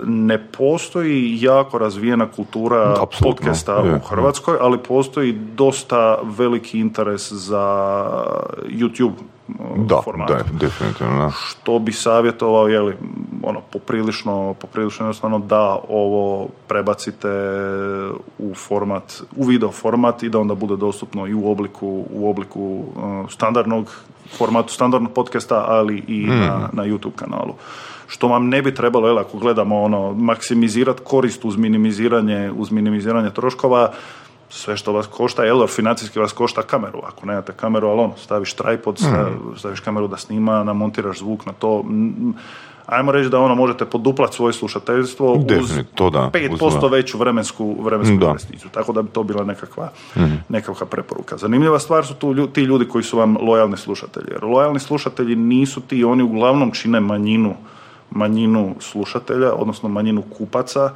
ne postoji jako razvijena kultura Apsolutno, podcasta je. u Hrvatskoj, ali postoji dosta veliki interes za YouTube Da, formatu. da, definitivno. Da. Što bi savjetovao, je li, ono, poprilično, poprilično jednostavno da ovo prebacite u format, u video format i da onda bude dostupno i u obliku, u obliku uh, standardnog formatu, standardnog podcasta, ali i na, na YouTube kanalu. Što vam ne bi trebalo, jel, ako gledamo ono, maksimizirati korist uz minimiziranje, uz minimiziranje troškova, sve što vas košta, jel, financijski vas košta kameru, ako nemate kameru, ali ono, staviš tripod, staviš kameru da snima, namontiraš zvuk na to, mm, ajmo reći da ono možete poduplati svoje slušateljstvo uz to da, 5% uz- veću vremensku, vremensku Da. investiciju. Tako da bi to bila nekakva, nekakva preporuka. Zanimljiva stvar su tu ti ljudi koji su vam lojalni slušatelji. Jer lojalni slušatelji nisu ti, oni uglavnom čine manjinu, manjinu slušatelja, odnosno manjinu kupaca,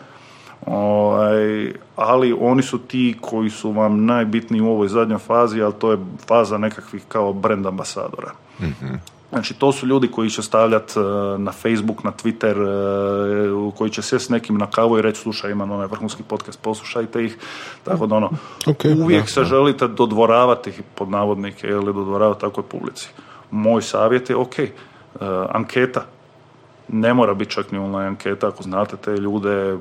Ovaj, ali oni su ti koji su vam najbitniji u ovoj zadnjoj fazi, ali to je faza nekakvih kao brand ambasadora. Znači, to su ljudi koji će stavljati na Facebook, na Twitter, e, koji će sjest s nekim na kavu i reći, slušaj, imam onaj vrhunski podcast, poslušajte ih. Tako da, ono, Ok, uvijek da, se da. želite dodvoravati pod navodnike ili dodvoravati takvoj publici. Moj savjet je, ok, e, anketa, ne mora biti čak ni online anketa, ako znate te ljude,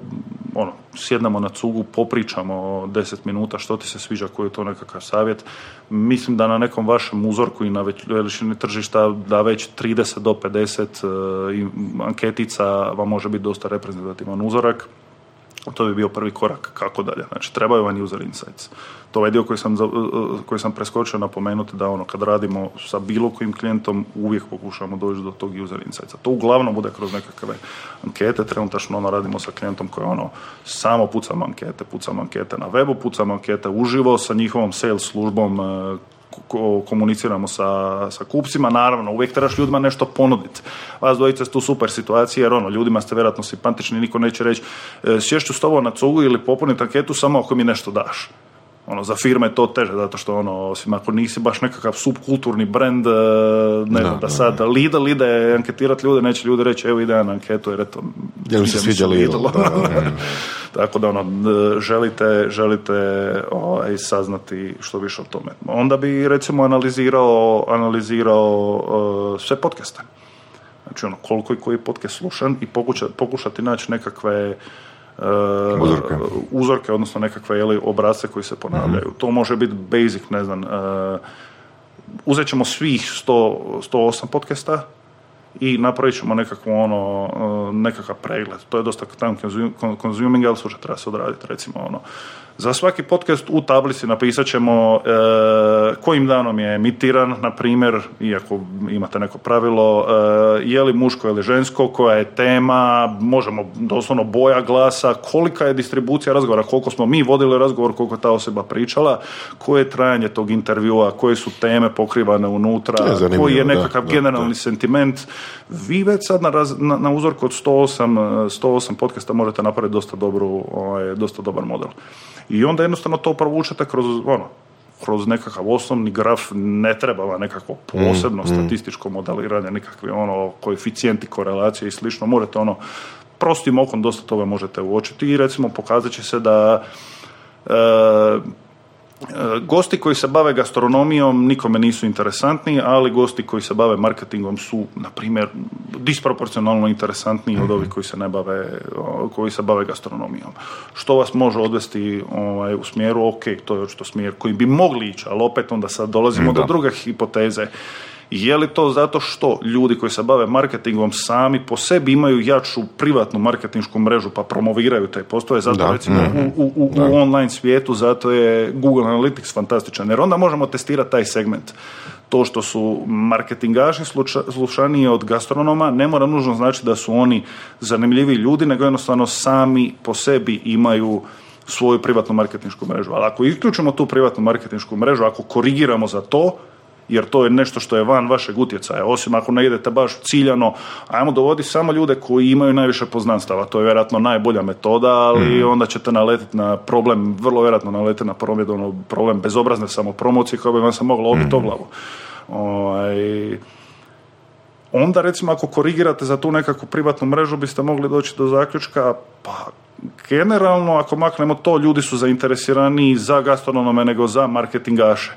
ono, sjednemo na cugu, popričamo 10 minuta što ti se sviđa, koji je to nekakav savjet. Mislim da na nekom vašem uzorku i na veličini tržišta da već 30 do 50 e, i anketica vam može biti dosta reprezentativan uzorak. To bi bio prvi korak kako dalje. Znači, trebaju vam user insights. To je ovaj dio koji sam, koji sam preskočio napomenuti da ono, kad radimo sa bilo kojim klijentom, uvijek pokušamo doći do tog user insightsa. To uglavnom bude kroz nekakve ankete. Trenutačno ono, radimo sa klijentom koji ono, samo pucamo ankete, pucamo ankete na webu, pucamo ankete uživo sa njihovom sales službom, e, komuniciramo sa, sa kupcima, naravno, uvijek trebaš ljudima nešto ponuditi. Vas dvojica ste u super situaciji, jer ono, ljudima ste vjerojatno simpatični, niko neće reći e, sješću s tobom na cugu ili popuniti anketu samo ako mi nešto daš. Ono, za firme je to teže, zato što ono, osim ako nisi baš nekakav subkulturni brand, e, ne znam, da, sad Lidl ide anketirati ljude, neće ljudi reći, evo ide na anketu, jer eto, Jel mi se sviđa Lidl, da, da, da. *laughs* tako da ono, d- želite, želite ovaj, saznati što više o tome. Onda bi recimo analizirao, analizirao eh, sve podcaste. Znači ono, koliko je koji podcast slušan i pokuša, pokušati naći nekakve Uzorke. uzorke, odnosno nekakve jeli, obrazce koji se ponavljaju. To može biti basic, ne znam, eh, uzet ćemo svih 100, 108 podcasta i napravit ćemo nekakvu ono, uh, nekakav pregled. To je dosta time consu- con- consuming, ali slušaj, treba se odraditi, recimo ono. Za svaki podcast u tablici napisat ćemo e, kojim danom je emitiran, na primjer, iako imate neko pravilo, e, je li muško ili žensko, koja je tema, možemo doslovno boja glasa, kolika je distribucija razgovora, koliko smo mi vodili razgovor, koliko je ta osoba pričala, koje je trajanje tog intervjua, koje su teme pokrivane unutra, je koji je nekakav da, generalni da. sentiment. Vi već sad na, raz- na, na uzorku od 108, eh, 108 podcasta možete napraviti dosta, dobru, ovaj, dosta dobar model. I onda jednostavno to provučete kroz, ono, kroz nekakav osnovni graf, ne treba vam nekakvo posebno statističko modeliranje, nekakvi ono, koeficijenti, korelacije i slično. Možete ono, prostim okom dosta toga možete uočiti i recimo pokazat će se da E, Gosti koji se bave gastronomijom nikome nisu interesantni, ali gosti koji se bave marketingom su, na primjer, disproporcionalno interesantniji od ovih koji se ne bave, koji se bave gastronomijom. Što vas može odvesti ovaj, u smjeru, ok, to je očito smjer koji bi mogli ići, ali opet onda sad dolazimo do druge hipoteze. Je li to zato što ljudi koji se bave marketingom sami po sebi imaju jaču privatnu marketinšku mrežu pa promoviraju te postoje, zato Da. recimo u, u, u, u online svijetu, zato je Google Analytics fantastičan, jer onda možemo testirati taj segment. To što su marketingaši slušaniji od gastronoma ne mora nužno znači da su oni zanimljivi ljudi, nego jednostavno sami po sebi imaju svoju privatnu marketinšku mrežu. Ali ako isključimo tu privatnu marketinšku mrežu, ako korigiramo za to, jer to je nešto što je van vašeg utjecaja, osim ako ne idete baš ciljano, ajmo dovoditi samo ljude koji imaju najviše poznanstava, to je vjerojatno najbolja metoda, ali onda ćete naletiti na problem, vrlo vjerojatno naletiti na problem, ono, problem bezobrazne samopromocije koja bi vam se mogla obiti o glavu. Ovaj, onda recimo ako korigirate za tu nekakvu privatnu mrežu biste mogli doći do zaključka pa generalno ako maknemo to ljudi su zainteresiraniji za gastronome nego za marketingaše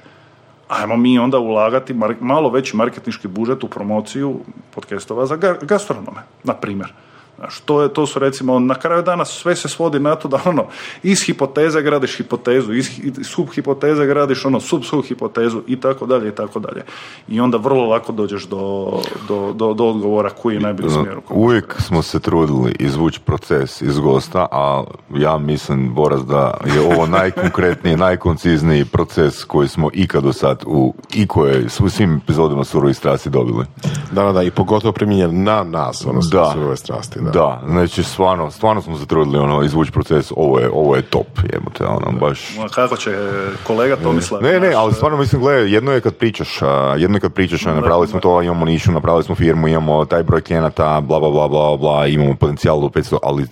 ajmo mi onda ulagati malo veći marketinški budžet u promociju podcastova za ga- gastronome, na primjer. Znaš, to, je, to su recimo, na kraju dana sve se svodi na to da ono, iz hipoteze gradiš hipotezu, iz, hi- iz subhipoteze gradiš ono, sub hipotezu i tako dalje i tako dalje. I onda vrlo lako dođeš do, do, do, do odgovora koji je najbolji smjer. Uvijek smo se trudili izvući proces iz gosta, a ja mislim, Boras, da je ovo najkonkretniji, *laughs* najkoncizniji proces koji smo ikad do sad u ikojoj, u svim epizodama Surovih strasti dobili. Da, da, da, i pogotovo primjenjen na nas, ono, Da. surove strasti. Da. Da, znači stvarno, stvarno smo se trudili ono, izvući proces, ovo je, ovo je top, jebote, ono, baš... Ma Kako će kolega Tomislav... Ne, ne, naš, ali stvarno mislim, gledaj, jedno je kad pričaš, a, jedno je kad pričaš, a, napravili smo to, imamo nišu, napravili smo firmu, imamo taj broj klijenata, bla, bla, bla, bla, bla, imamo potencijal do 500, ali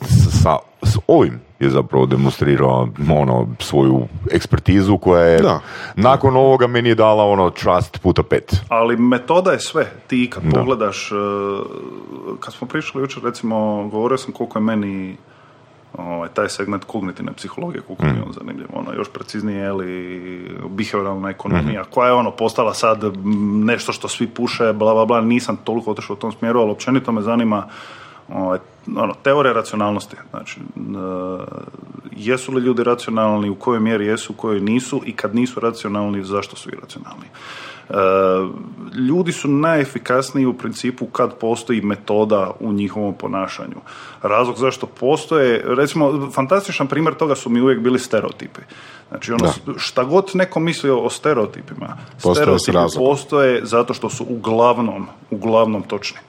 sa, s ovim je zapravo demonstrirao ono, svoju ekspertizu koja je Da. nakon ovoga meni je dala ono trust puta pet. Ali metoda je sve. Ti kad pogledaš, e, kad smo pričali jučer, recimo, govorio sam koliko je meni ovaj, taj segment kognitivne psihologije, koliko mi je on zanimljiv. Ono, još preciznije, je li behavioralna ekonomija, koja je ono postala sad nešto što svi puše, bla, bla, bla, nisam toliko otišao u tom smjeru, ali općenito me zanima ovaj, ono, teorija racionalnosti. Znači, e, jesu li ljudi racionalni, u kojoj mjeri jesu, u kojoj nisu i kad nisu racionalni, zašto su iracionalni. E, ljudi su najefikasniji u principu kad postoji metoda u njihovom ponašanju. Razlog zašto postoje, recimo, fantastičan primjer toga su mi uvijek bili stereotipi. Znači, ono, šta god neko mislio o stereotipima, Postoje stereotipi postoje zato što su uglavnom, uglavnom točni.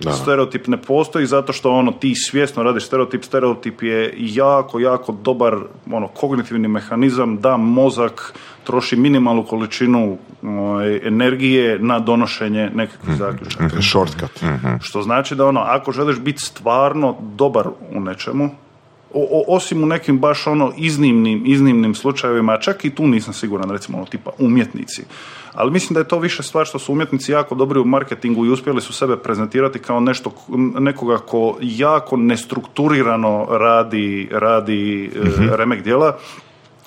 Da. Stereotip ne postoji zato što ono ti svjesno radiš stereotip, stereotip je jako, jako dobar ono kognitivni mehanizam da mozak troši minimalnu količinu ovaj, energije na donošenje nekakvih zaključaka. Shortcut. Što znači da ono, ako želiš biti stvarno dobar u nečemu, o, o- osim u nekim baš ono iznimnim, iznimnim slučajevima, čak i tu nisam siguran, recimo ono tipa umjetnici. Ali mislim da je to više stvar što su umjetnici jako dobri u marketingu i uspjeli su sebe prezentirati kao nešto, nekoga ko jako nestrukturirano radi, radi e, remek djela,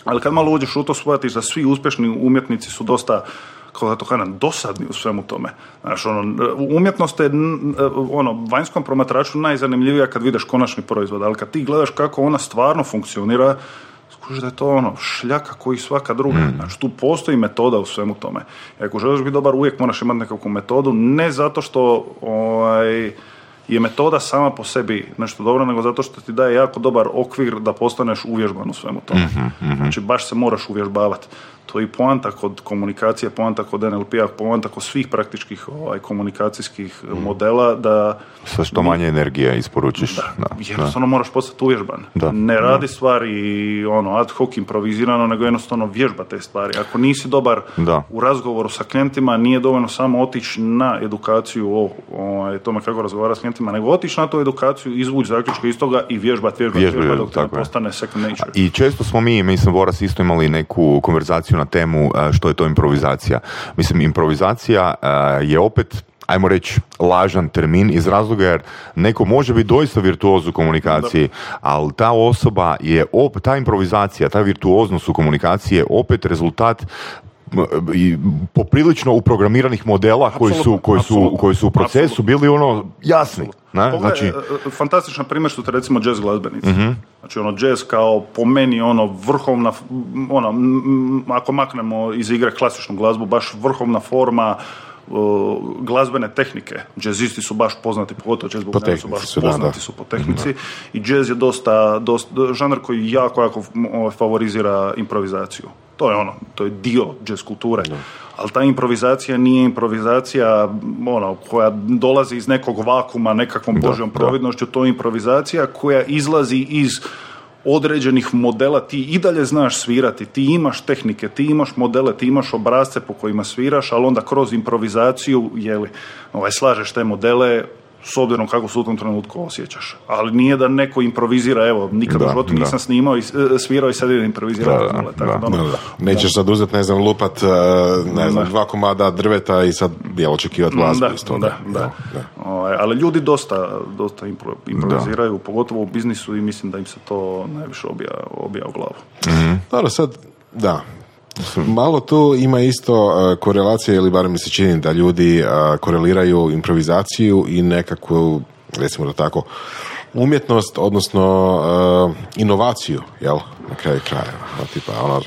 ali kad malo uđeš u to, shvatiš da svi uspješni umjetnici su dosta kako da to kažem, dosadni u svemu tome. Znaš, ono, umjetnost je n- ono, vanjskom promatraču najzanimljivija kad vidiš konačni proizvod, ali kad ti gledaš kako ona stvarno funkcionira, skužiš da je to ono šljaka koji svaka druga. Znači, tu postoji metoda u svemu tome. I ako želiš biti dobar, uvijek moraš imati nekakvu metodu, ne zato što ovaj, je metoda sama po sebi nešto dobro, nego zato što ti daje jako dobar okvir da postaneš uvježban u svemu tome. Znači, baš se moraš uvježbavati. To je i poanta kod komunikacije, poanta kod NLP-a, poanta kod svih praktičkih ovaj, komunikacijskih modela, da Sa što manje energije isporučiš. Da, da. jednostavno moraš postati uvježban. Da. Ne radi stvari ono ad hoc improvizirano, nego jednostavno vježba te stvari. Ako nisi dobar Da. u razgovoru sa klijentima, nije dovoljno samo otići na edukaciju o, o tome kako razgovara s klijentima, nego otići na tu edukaciju, izvući zaključke iz toga i vježbati, vježbati, Vježbati, vježbati dok ne postane second nature. I često smo mi, mislim, Boras isto imali neku konverzaciju na temu e, što je to improvizacija. Mislim, improvizacija e, je opet ajmo reći, lažan termin iz razloga jer neko može biti doista virtuoz u komunikaciji, ali ta osoba je, op, ta improvizacija, ta virtuoznost u komunikaciji je opet rezultat i poprilično uprogramiranih modela koji su, koji su, koji su u procesu bili ono jasni. Ne? Pogledaj, Znači, e, e, fantastičan primjer su te recimo jazz glazbenici. Znači ono jazz kao po meni ono vrhovna, ono, m, ako maknemo iz igre klasičnu glazbu, baš vrhovna forma o, glazbene tehnike. Jazzisti su baš poznati, pogotovo jazz glazbenici su baš su, poznati da. su po tehnici. I jazz je dosta, dosta žanr koji jako, jako m, ovaj, favorizira improvizaciju. To je ono, to je dio jazz kulture. Ali ta improvizacija nije improvizacija ono, koja dolazi iz nekog vakuma, nekakvom božjom providnošću, to je improvizacija koja izlazi iz određenih modela, ti i dalje znaš svirati, ti imaš tehnike, ti imaš modele, ti imaš obrazce po kojima sviraš, ali onda kroz improvizaciju, jeli, ovaj, slažeš te modele s obzirom kako se u tom trenutku osjećaš. Ali nije da neko improvizira, evo, nikad Da, u životu da. nisam snimao i e, svirao i sad idem improvizirati. Da, da, tako da. da, ono, Da, da. Nećeš sad uzeti, ne znam, lupat, e, ne znam, dva komada drveta i sad je očekivati glazbu da, iz toga. da, da. Ovaj, ali ljudi dosta, dosta impro- improviziraju, pogotovo u biznisu i mislim da im se to najviše obija, obija u glavu. Dobro, sad, da, Malo tu ima isto uh, korelacija, ili barem mi se čini da ljudi uh, koreliraju improvizaciju i nekakvu, recimo da tako, umjetnost, odnosno uh, inovaciju, jel? Na kraju krajeva. Tipa, ono,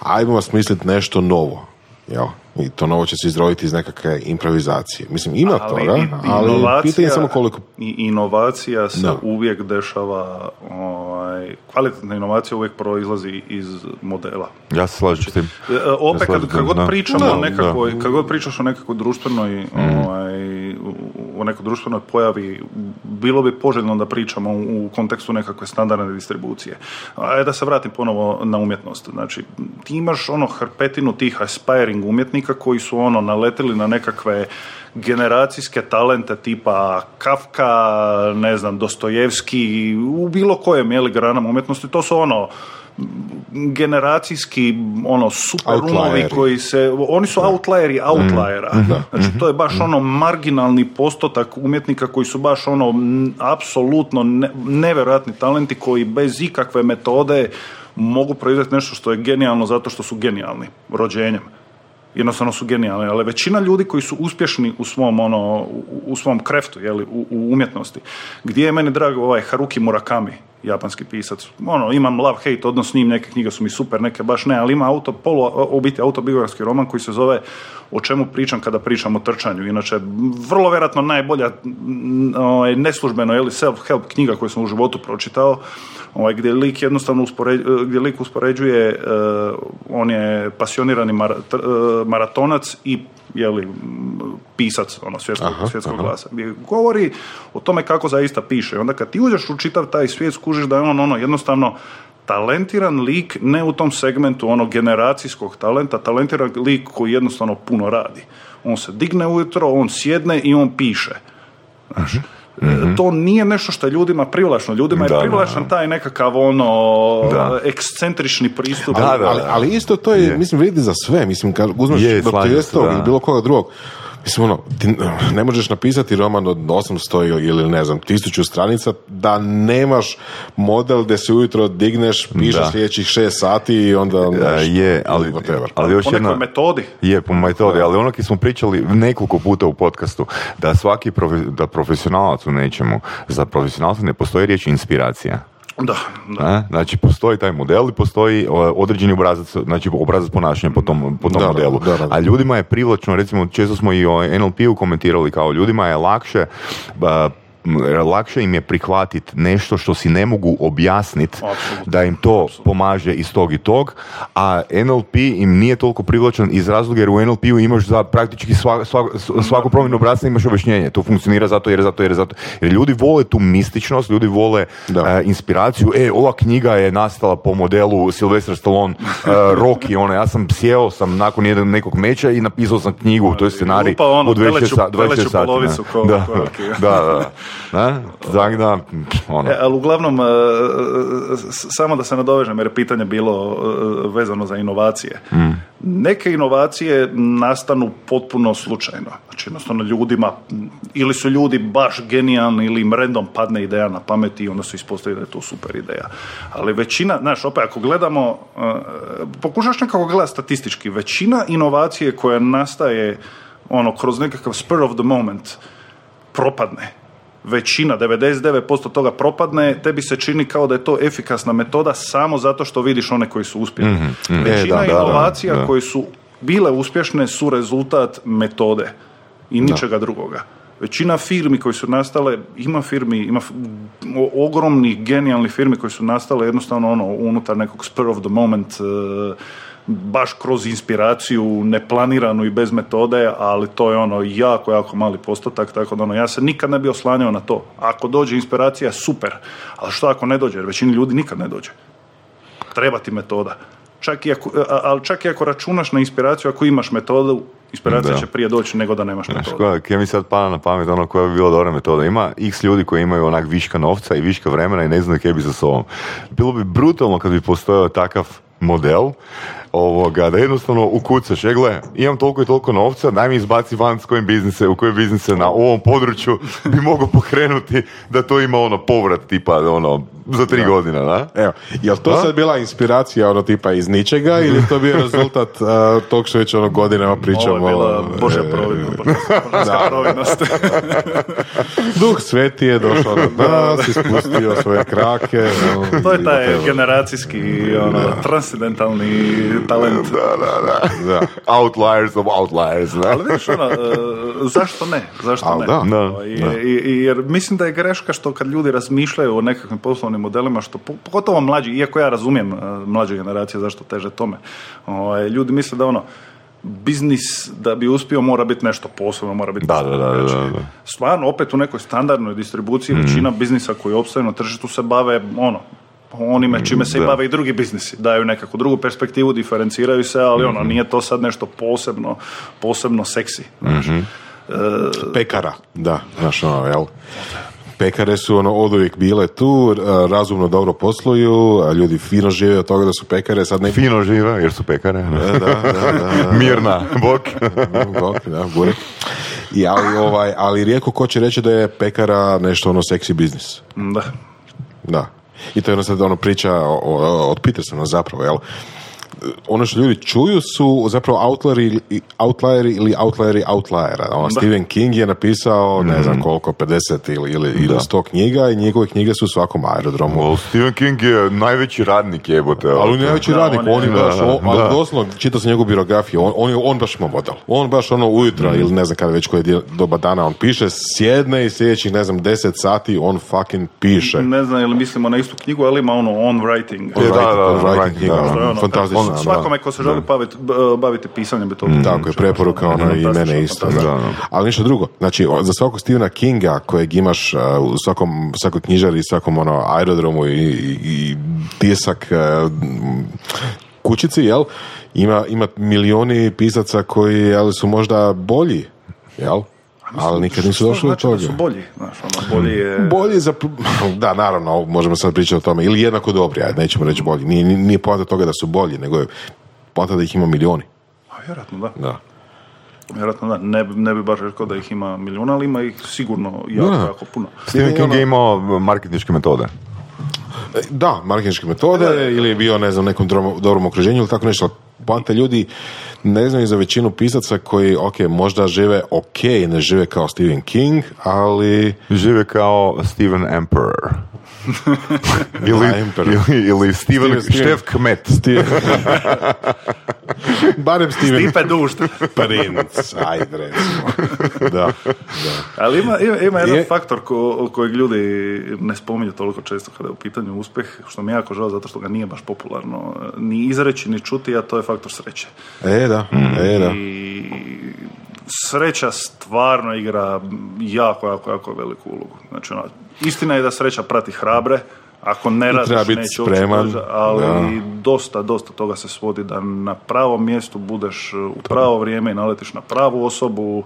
ajmo smisliti nešto novo, jel? I to novo će se izroditi iz nekakve improvizacije. Mislim, ima Ali toga, i- ali inovacija- pitanje je samo koliko... I inovacija se Da. uvijek dešava, ovaj, kvalitetna inovacija uvijek proizlazi iz modela. Ja se slažem s tim. E, e, Opet kad, slažem, kad god pričamo Da, o nekakvoj, da. kad god pričaš o nekakvoj društvenoj, ovaj, u- o nekoj društvenoj pojavi, bilo bi poželjno da pričamo u, kontekstu nekakve standardne distribucije. A da se vratim ponovo na umjetnost. Znači, ti imaš ono hrpetinu tih aspiring umjetnika koji su ono naletili na nekakve generacijske talente tipa Kafka, ne znam, Dostojevski, u bilo kojem je li granama umjetnosti, to su ono generacijski ono super umovi koji se oni su outlieri outliera. Znači to je baš ono marginalni postotak umjetnika koji su baš ono m, apsolutno ne, nevjerojatni talenti koji bez ikakve metode mogu proizvesti nešto što je genijalno zato što su genijalni rođenjem. Jednostavno su genijalni, ali većina ljudi koji su uspješni u svom ono u, u svom kreftu, jeli, u, u umjetnosti. Gdje je meni drag ovaj Haruki Murakami, japanski pisac. Ono, imam love hate odnos s njim, neke knjige su mi super, neke baš ne, ali ima auto polu u biti autobiografski roman koji se zove O čemu pričam kada pričam o trčanju. Inače, vrlo vjerojatno najbolja ovaj, neslužbeno ili self-help knjiga koju sam u životu pročitao, ovaj, gdje lik jednostavno uspoređ, gdje lik uspoređuje, eh, on je pasionirani mara- tr- eh, maratonac i jeli, m, pisac ono, svjetskog, svjetskog glasa. Gdje govori o tome kako zaista piše. I onda kad ti uđeš u čitav taj svijet, skužiš da je on ono jednostavno talentiran lik, ne u tom segmentu onog generacijskog talenta, talentiran lik koji jednostavno puno radi. On se digne ujutro, on sjedne i on piše. Znaš, e, To nije nešto što je ljudima privlačno. Ljudima je Da, da, privlačan taj nekakav ono Da. ekscentrični pristup. Da, da, ali, ali isto to je, Je. mislim, vrijedi za sve. Mislim, kad uzmeš da. ili bilo koga drugog, mislim, ono, ti ne možeš napisati roman od 800 ili, ne znam, tisuću stranica da nemaš model gdje se ujutro digneš, pišeš Da. sljedećih šest sati i onda... E, znaš, je, ali, ili whatever. ali još po nekoj jedna... metodi. Je, po metodi, ali ono ki smo pričali nekoliko puta u podcastu, da svaki profe- da profesionalac u nečemu, za profesionalca ne postoji riječ inspiracija. Da, da. A? Znači, postoji taj model i postoji određeni obrazac, znači obrazac ponašanja po tom, po tom Da, modelu. da, da. A ljudima je privlačno, recimo, često smo i o NLP-u komentirali kao ljudima je lakše lakše im je prihvatiti nešto što si ne mogu objasniti da im to pomaže iz tog i tog, a NLP im nije toliko privlačan iz razloga jer u NLP-u imaš za praktički sva, sva- svaku promjenu obrasca imaš objašnjenje. To funkcionira zato jer zato jer zato. Jer ljudi vole tu mističnost, ljudi vole Da. e, inspiraciju. E, ova knjiga je nastala po modelu Sylvester Stallone, uh, Rocky, ono, ja sam sjeo sam nakon jednog nekog meča i napisao sam knjigu, to je scenarij ono, u 26 teleću- sa- 26 teleću sati. da, da, da, *laughs* da. Tako da, ono, E, ali uglavnom, e, s- samo da se nadovežem, jer je pitanje bilo e, vezano za inovacije. Neke inovacije nastanu potpuno slučajno. Znači, jednostavno ljudima, ili su ljudi baš genijalni, ili im random padne ideja na pamet i onda se ispostavi da je to super ideja. Ali većina, znaš, opet, ako gledamo, e, pokušaš nekako gledati statistički, većina inovacije koja nastaje ono, kroz nekakav spur of the moment, propadne. Većina, 99% toga propadne, tebi se čini kao da je to efikasna metoda samo zato što vidiš one koji su uspješni. Većina E, da, da, da, inovacija da. koje su bile uspješne su rezultat metode i ničega drugoga. Većina firmi koje su nastale, ima firmi, ima ogromnih, genijalnih firmi koje su nastale jednostavno ono unutar nekog spur of the moment, e, baš kroz inspiraciju, neplaniranu i bez metode, ali to je ono jako, jako mali postotak, tako da ono, ja se nikad ne bi oslanjao na to. Ako dođe inspiracija, super, ali što ako ne dođe, jer većini ljudi nikad ne dođe. Treba ti metoda. Čak i ako, ali čak i ako računaš na inspiraciju, ako imaš metodu, inspiracija Da. će prije doći nego da nemaš Znaš, metodu. koja, mi sad pada na pamet ono koja bi bila dobra metoda. Ima x ljudi koji imaju onak viška novca i viška vremena i ne znaju kaj bi sa sobom. Bilo bi brutalno kad bi postojao takav model ovoga, da jednostavno ukucaš, je gle, imam toliko i toliko novca, daj mi izbaci van s kojim biznise, u koje biznise na ovom području *laughs* bi mogao pokrenuti da to ima ono povrat tipa ono za tri godine, da? Evo, jel to sad bila inspiracija ono tipa iz ničega *laughs* ili to bio rezultat uh, tog što već ono godinama pričamo? Ovo je bila Božja e, providnost, *laughs* božanska providnost. Duh sveti je došao na nas, ispustio svoje krake. ono, To je taj generacijski, ono, transcendentalni talent. Da, da, da. Da. Outliers of outliers, da. Ali vidiš, ono, e, zašto ne? Zašto Al ne? da. Da, Ovaj, i- i- jer mislim da je greška što kad ljudi razmišljaju o nekakvim poslovnim modelima, što po- pogotovo mlađi, iako ja razumijem e, mlađe generacije zašto teže tome, ovaj, ljudi misle da ono, biznis da bi uspio mora biti nešto posebno, mora biti Da, da, da, da, da. Stvarno, opet u nekoj standardnoj distribuciji Mm. većina biznisa koji opstaju na tržištu se bave ono, onime čime se i bave i drugi biznisi. Daju nekakvu drugu perspektivu, diferenciraju se, ali ono, Mhm. nije to sad nešto posebno, posebno seksi. znaš. Mhm. Pekara, da, znaš ono, jel? Pekare su ono od uvijek bile tu, razumno dobro posluju, a ljudi fino žive od toga da su pekare, sad ne... Fino žive, jer su pekare. da. Da, da, da, da. *laughs* Mirna, bok. Bok, da, burek. I ali, ovaj, ali rijetko ko će reći da je pekara nešto ono seksi biznis. Da. Da. I to je ono sad ono priča o, o, od Petersona zapravo, jel? Ono što ljudi čuju su zapravo outlieri, outlieri ili outlieri outliera. Ono, Stephen King je napisao, ne znam koliko, 50 ili, ili, ili 100 knjiga i njegove knjige su u svakom aerodromu. Well, Stephen King je najveći radnik jebote. Ali on je najveći Da, radnik, on je- on je baš, da, on, ali da. doslovno, čitao sam njegovu biografiju, on, on, je, on baš ima model. On baš ono ujutro, ili ne znam kada već koje doba dana on piše, sjedne i sljedećih, ne znam, 10 sati on fucking piše. Ne znam ili mislimo na istu knjigu, ali ima ono on writing. On da, writing- da, on da, writing writing, knjiga, da. ono, To je ono, fantastično, on- da. svakome ko se želi baviti, b- baviti pisanjem bi to Tako je, preporuka ono i mene isto. Da. Da. Ali ništa drugo, znači za svakog Stephena Kinga kojeg imaš uh, u svakom, svakoj knjižari, svakom ono aerodromu i, i, i tisak m, kućici, jel? Ima, ima milioni pisaca koji jel, su možda bolji, jel? Ali nikad nisu došli do znači da toga. su bolji, znaš, ono, bolji je... Bolji za... *laughs* Da, naravno, možemo sad pričati o tome. Ili jednako dobri, ajde, nećemo reći bolji. Nije, nije poanta toga da su bolji, nego je poanta da ih ima milioni. A, vjerojatno da. Da. Vjerojatno da. Ne, bi- ne bi baš rekao da ih ima milijuna, ali ima ih sigurno jako, Da. jako puno. Stephen King je imao marketinške metode. E, Da, marketinške metode ili je bio, ne znam, nekom dobrom, dobrom okruženju ili tako nešto. Poanta ljudi ne znaju za većinu pisaca koji, ok, možda žive ok, ne žive kao Stephen King, ali Žive kao Steven Emperor. Ili, ili, ili Steven, Štef Kmet. Steven... *laughs* Barem Steven Stipe dušt. Princ, ajde recimo. Da, da. Ali ima, ima, ima jedan Je- faktor ko, kojeg ljudi ne spominju toliko često kada je u pitanju uspjeh, što mi je jako žao zato što ga nije baš popularno ni izreći ni čuti, a to je faktor sreće. E, da, e, da. I sreća stvarno igra jako, jako, jako veliku ulogu. Znači, ono, istina je da sreća prati hrabre, ako ne radiš, neće spreman, ali da. dosta, dosta toga se svodi da na pravom mjestu budeš u pravo vrijeme i naletiš na pravu osobu.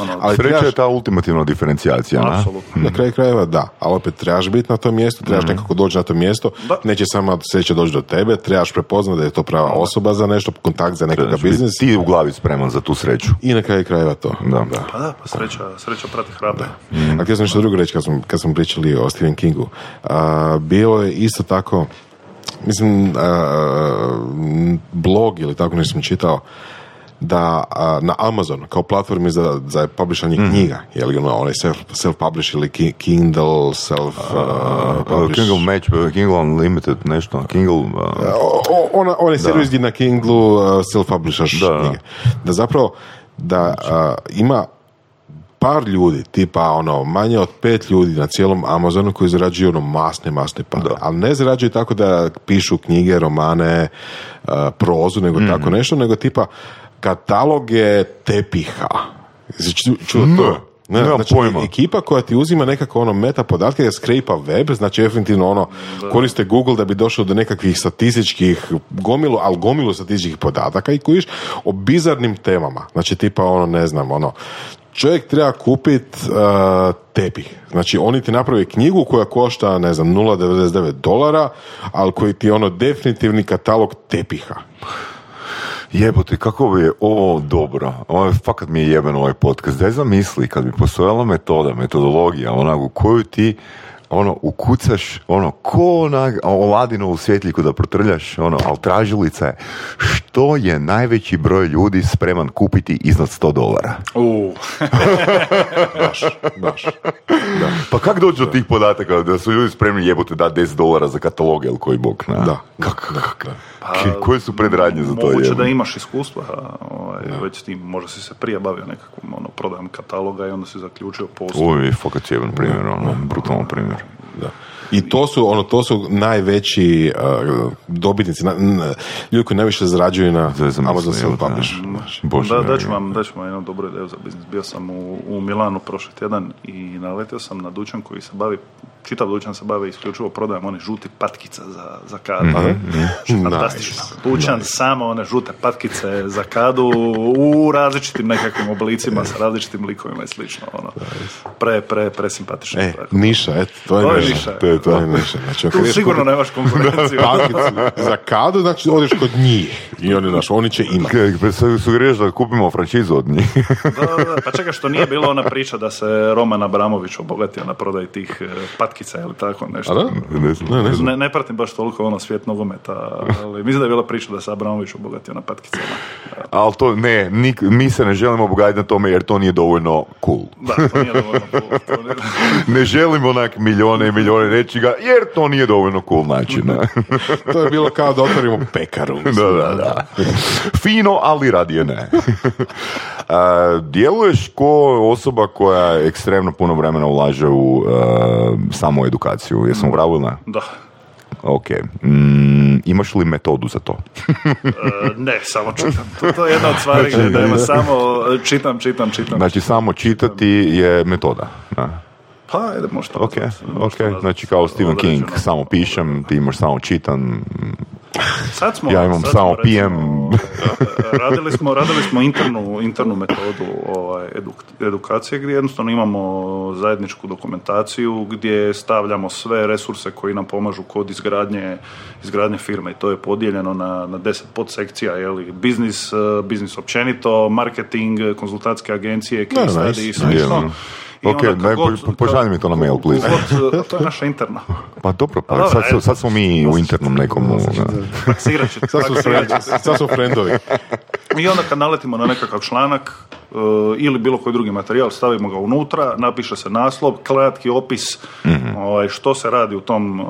Ono, Ali Sreća trebaš- je ta ultimativna diferencijacija. na? apsolutno. Na kraju krajeva da, ali opet trebaš biti na tom mjestu, trebaš nekako doći na to mjesto, Da. neće samo sreća doći do tebe, trebaš prepoznati da je to prava osoba za nešto, kontakt za nekakav biznis Ti u glavi spreman za tu sreću. i na kraju krajeva to. Da. Pa da, pa sreća, sreća prati hrabre. A htio sam nešto drugo reći kad smo, kad smo pričali o Stephen Kingu. A, bilo je isto tako, mislim, a, blog ili tako nešto sam čitao, da a, na Amazon kao platformi za, za publishanje knjiga, je li ono, onaj self, self-publish ili ki- Kindle, self uh, publish. Kindle Match, Kindle Unlimited, nešto. Kindle... uh, O- ona, onaj servis gdje na Kindlu uh, self-publishaš Da, da. knjige. Da zapravo, da uh, ima par ljudi, tipa ono, manje od pet ljudi na cijelom Amazonu koji zarađuju ono masne, masne pare. Ali ne zarađuju tako da pišu knjige, romane, uh, prozu, nego Mhm. tako nešto, nego tipa kataloge tepiha. Jesi ču- čuo to? Ne, Nemam znači, pojma. ekipa koja ti uzima nekako ono meta podatke, da skrepa web, znači efektivno ono, koriste Google da bi došao do nekakvih statističkih gomilu, ali gomilu statističkih podataka i kojiš o bizarnim temama. Znači tipa ono, ne znam, ono, čovjek treba kupit uh, tepih. Znači oni ti naprave knjigu koja košta, ne znam, 0,99 dolara, ali koji ti je ono definitivni katalog tepiha. Jebote, kako je ovo dobro. Ovo je, fakat mi je jeben ovaj podcast. Daj zamisli kad bi postojala metoda, metodologija, onak u koju ti ono, ukucaš, ono, ko onak Oladinovu svjetljiku da protrljaš, ono, ali tražilica je što je najveći broj ljudi spreman kupiti iznad 100 dolara. U, *laughs* Baš, baš. Da. Pa kak dođe do tih podataka da su ljudi spremni jebote da 10 dolara za katalog ili koji bog, na? Da. Kak, kak, Pa, Ke- koje su predradnje za to? moguće da imaš iskustva, ovaj, već s tim, možda si se prije bavio nekakvom ono, prodajom kataloga i onda si zaključio posao. Ovo je fakat jedan primjer, ono, brutalan primjer. Da. I to su, ono, to su najveći uh, dobitnici, na, n- ljudi koji najviše zarađuju na Amazon Self da. Publish. Da, dragi. daću vam, daću vam jednu dobru ideju za biznis. Bio sam u, u Milanu prošli tjedan i naletio sam na dućan koji se bavi, čitav dućan se bavi isključivo prodajem onih žuti patkica za, za kadu. Mhm, Fantastično. Nice. Dućan samo one žute patkice za kadu u različitim nekakvim oblicima sa različitim likovima i slično. Ono. Pre, pre, pre simpatično. E, niša, eto, to je, To je niša. niša. To je to. Znači, Tu sigurno kupit nemaš konkurenciju. *laughs* za kadu, znači odeš kod njih. I oni, znaš, oni će imati. Kaj, pa su- sugeriraš da kupimo franšizu od njih. Da, da, *laughs* pa čekaj, što nije bila ona priča da se Roman Abramović obogatio na prodaji tih e, patkica ili tako nešto. A da? ne znam. Ne, ne znam. Ne, ne pratim baš toliko ono svijet nogometa, ali mislim da je bila priča da se Abramović obogatio na patkicama. Ali to ne, nik- mi se ne želimo obogatiti na tome jer to nije dovoljno cool. Da, to nije dovoljno cool, to nije- *laughs* Ne želimo onak milijone i milijone reći ga jer to nije dovoljno cool način. ne. *laughs* To je bilo kao da otvorimo pekaru. da, da, da. Fino, ali radije ne. *laughs* A, djeluješ ko osoba koja ekstremno puno vremena ulaže u e, samu edukaciju. Jesam u pravu ili ne? Da. Ok. Mm, imaš li metodu za to? E, ne, samo čitam. To, to je jedna od stvari gdje da ima samo e, čitam, čitam, čitam. Znači, samo čitati je metoda. Da. Pa, ajde, to Ok, ok. Znači kao Stephen King, samo pišem, ti imaš samo čitam. Sad smo, Ja imam sad samo smo, pijem. recimo, *laughs* radili smo, radili smo internu, internu metodu ovaj, eduk- edukacije gdje jednostavno imamo zajedničku dokumentaciju gdje stavljamo sve resurse koji nam pomažu kod izgradnje, izgradnje firme i to je podijeljeno na, na deset podsekcija, je li biznis, eh, biznis općenito, marketing, konzultantske agencije, case study i slično. I Ok, onda daj, god- po- pošalji mi to na mail, please. god, to je naša interna. *laughs* Pa dobro, pa Dobro, sad, su- sad smo mi u internom nekom... će- Sad su, taksirat friendovi. I onda kad naletimo na nekakav članak e, ili bilo koji drugi materijal, stavimo ga unutra, napiše se naslov, kratki opis ovaj, što se radi u tom, e,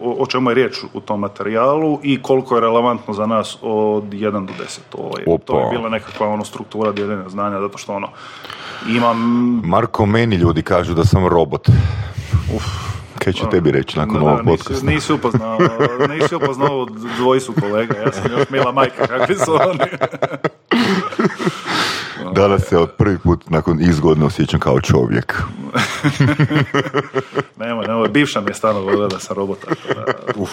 o, o čemu je riječ u tom materijalu i koliko je relevantno za nas od 1 do 10. To je, to je bila nekakva ono, struktura dijeljenja znanja, zato što ono, imam... Marko, meni ljudi kažu da sam robot. Uf. Kaj ću tebi reći nakon ovog podcasta? nisi upoznao, nisi upoznao dvojicu kolega, ja sam još mila majka, kakvi su oni. *laughs* Danas se od prvi put nakon izgodno osjećam kao čovjek. *laughs* Nemoj, nemoj, bivša mi je stano govorila da sam robot. tako da-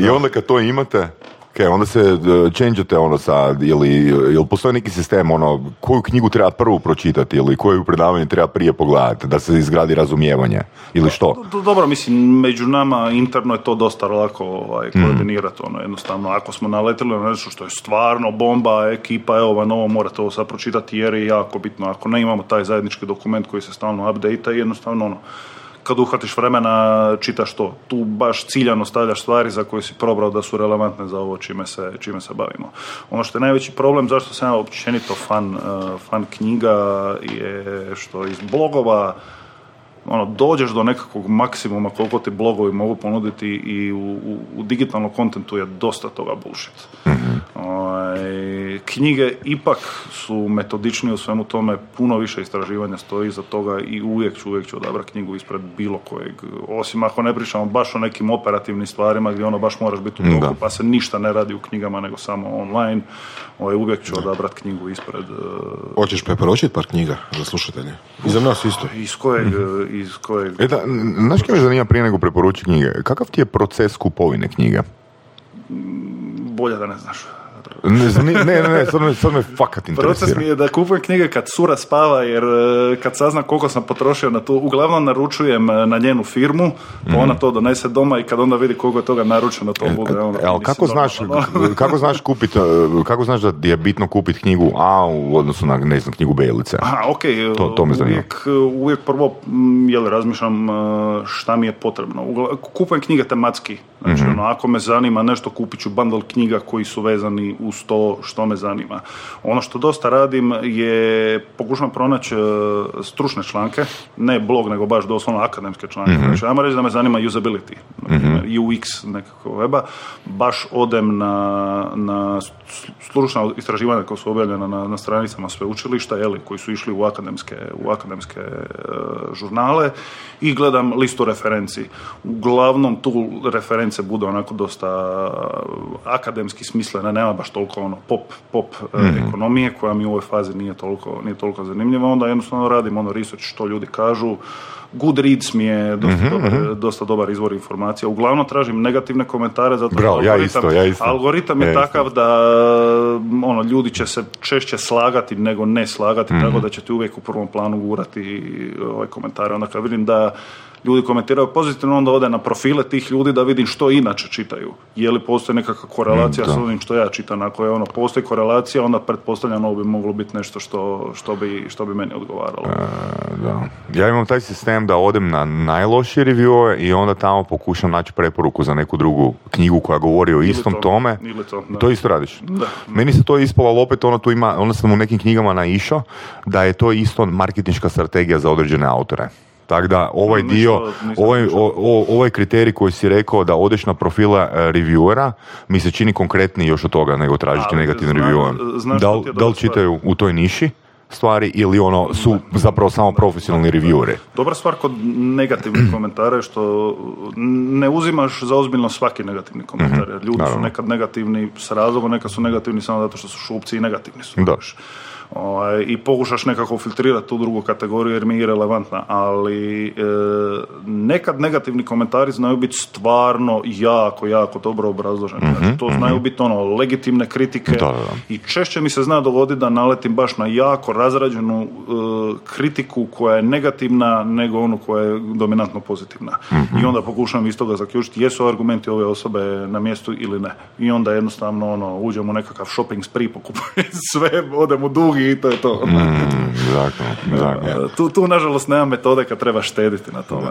*laughs* I onda kad to imate, kaj, onda se uh, changeate ono sad, ili, ili postoji neki sistem, ono, koju knjigu treba prvu pročitati ili koju predavanje treba prije pogledati, da se izgradi razumijevanje, ili što? Do- Dobro, mislim, među nama interno je to dosta lako ovaj, koordinirati, ono, jednostavno, ako smo naletili na nešto što je stvarno bomba, ekipa, evo vam ovo morate ovo sad pročitati jer je jako bitno, ako ne imamo taj zajednički dokument koji se stalno update jednostavno, ono, kad uhvatiš vremena, čitaš to. Tu baš ciljano stavljaš stvari za koje si probrao da su relevantne za ovo čime se, čime se bavimo. Ono što je najveći problem, zašto sam ja općenito fan, eh, fan knjiga, je što iz blogova ono, dođeš do nekakvog maksimuma koliko ti blogovi mogu ponuditi i u, u, u digitalnom kontentu je dosta toga bullshit. Ovaj, knjige ipak su metodičnije u svemu tome, puno više istraživanja stoji iza toga i uvijek ću, uvijek ću odabrati knjigu ispred bilo kojeg, osim ako ne pričamo baš o nekim operativnim stvarima gdje ono baš moraš biti u toku, pa se ništa ne radi u knjigama nego samo online, ovaj, uvijek ću odabrati knjigu ispred eh, Hoćeš preporučiti par knjiga za slušatelje? I za nas isto. iz kojeg, iz kojeg E da, znaš kaj me zanima prije nego preporuči knjige? Kakav ti je proces kupovine knjige? bolje da ne znaš. Ne, ne, ne, ne, sad me, sad me fakat Proces interesira. mi je da kupujem knjige kad sura spava, jer e, kad saznam koliko sam potrošio na to, uglavnom naručujem e, na njenu firmu, pa ona to donese doma i kad onda vidi koliko je toga naručeno, to bude ono... E, ali mislim, kako znaš, normalno. kako znaš kupit, e, kako znaš da je bitno kupiti knjigu A u odnosu na, ne znam, knjigu Bejlice? Aha, ok, To- to me zanima. uvijek, uvijek prvo, jel, razmišljam e, šta mi je potrebno. Kupujem knjige tematski, znači, Mhm. ono, ako me zanima nešto, kupit ću bundle knjiga koji su vezani uz to što me zanima. Ono što dosta radim je, pokušavam pronaći e, stručne članke, ne blog, nego baš doslovno akademske članke. Mhm. Znači, ajmo reći da me zanima usability, primjer, UX nekako weba, baš odem na, na stručna istraživanja koja su objavljena na, na stranicama sveučilišta, jeli, koji su išli u akademske, u akademske e, žurnale i gledam listu referenci. Uglavnom tu reference bude onako dosta akademski smislene, nema baš toliko ono pop, pop e, ekonomije koja mi u ovoj fazi nije toliko, nije toliko zanimljiva, onda jednostavno radim ono research što ljudi kažu, Goodreads mi je dosta, dobar, dosta dobar izvor informacija. Uglavnom tražim negativne komentare zato što Bravo, ja algoritam- isto, ja isto. algoritam je Ja isto. takav da ono, ljudi će se češće slagati nego ne slagati, Mhm. tako da će ti uvijek u prvom planu gurati ovaj komentare. Onda kad vidim da ljudi komentiraju pozitivno, onda ode na profile tih ljudi da vidim što inače čitaju. Je li postoji nekakva korelacija Mm, s onim što ja čitam. Ako je ono, postoji korelacija, onda pretpostavljam ovo bi moglo biti nešto što, što, bi, što bi meni odgovaralo. E, da. Ja imam taj sistem da odem na najlošije reviewe i onda tamo pokušam naći preporuku za neku drugu knjigu koja govori o istom to, tome. to, da. To isto radiš? Da. Meni se to ispalo, ali opet ono tu ima, onda sam u nekim knjigama naišao da je to isto marketinška strategija za određene autore. Tako da ovaj Nisam- dio, ovaj, o- o- ovaj kriterij koji si rekao da odeš na profila e, reviewera, mi se čini konkretniji još od toga nego tražiti Ali negativne zna- reviewe. znaš Da, da li čitaju u toj niši stvari ili ono su zapravo samo profesionalni revieweri? Dobra stvar kod negativnih *clears throat* komentara je što ne uzimaš za ozbiljno svaki negativni komentar. jer Ljudi su naravno. nekad negativni s razlogom, nekad su negativni samo zato što su šupci i negativni su. Da. Ovaj, I pokušaš nekako filtrirati tu drugu kategoriju jer mi je irelevantna, ali e, nekad negativni komentari znaju biti stvarno jako, jako dobro obrazloženi. Znači, to znaju biti ono legitimne kritike Da, da, da. i češće mi se zna dogoditi da naletim baš na jako razrađenu e, kritiku koja je negativna nego onu koja je dominantno pozitivna. I onda pokušam iz toga zaključiti jesu argumenti ove osobe na mjestu ili ne. I onda jednostavno ono, uđem u nekakav shopping spree, *laughs* pokupujem sve, odem u dugi i to je to. Mm, Zakon, zakon. Tu, tu, nažalost, nema metode kad treba štediti na tome.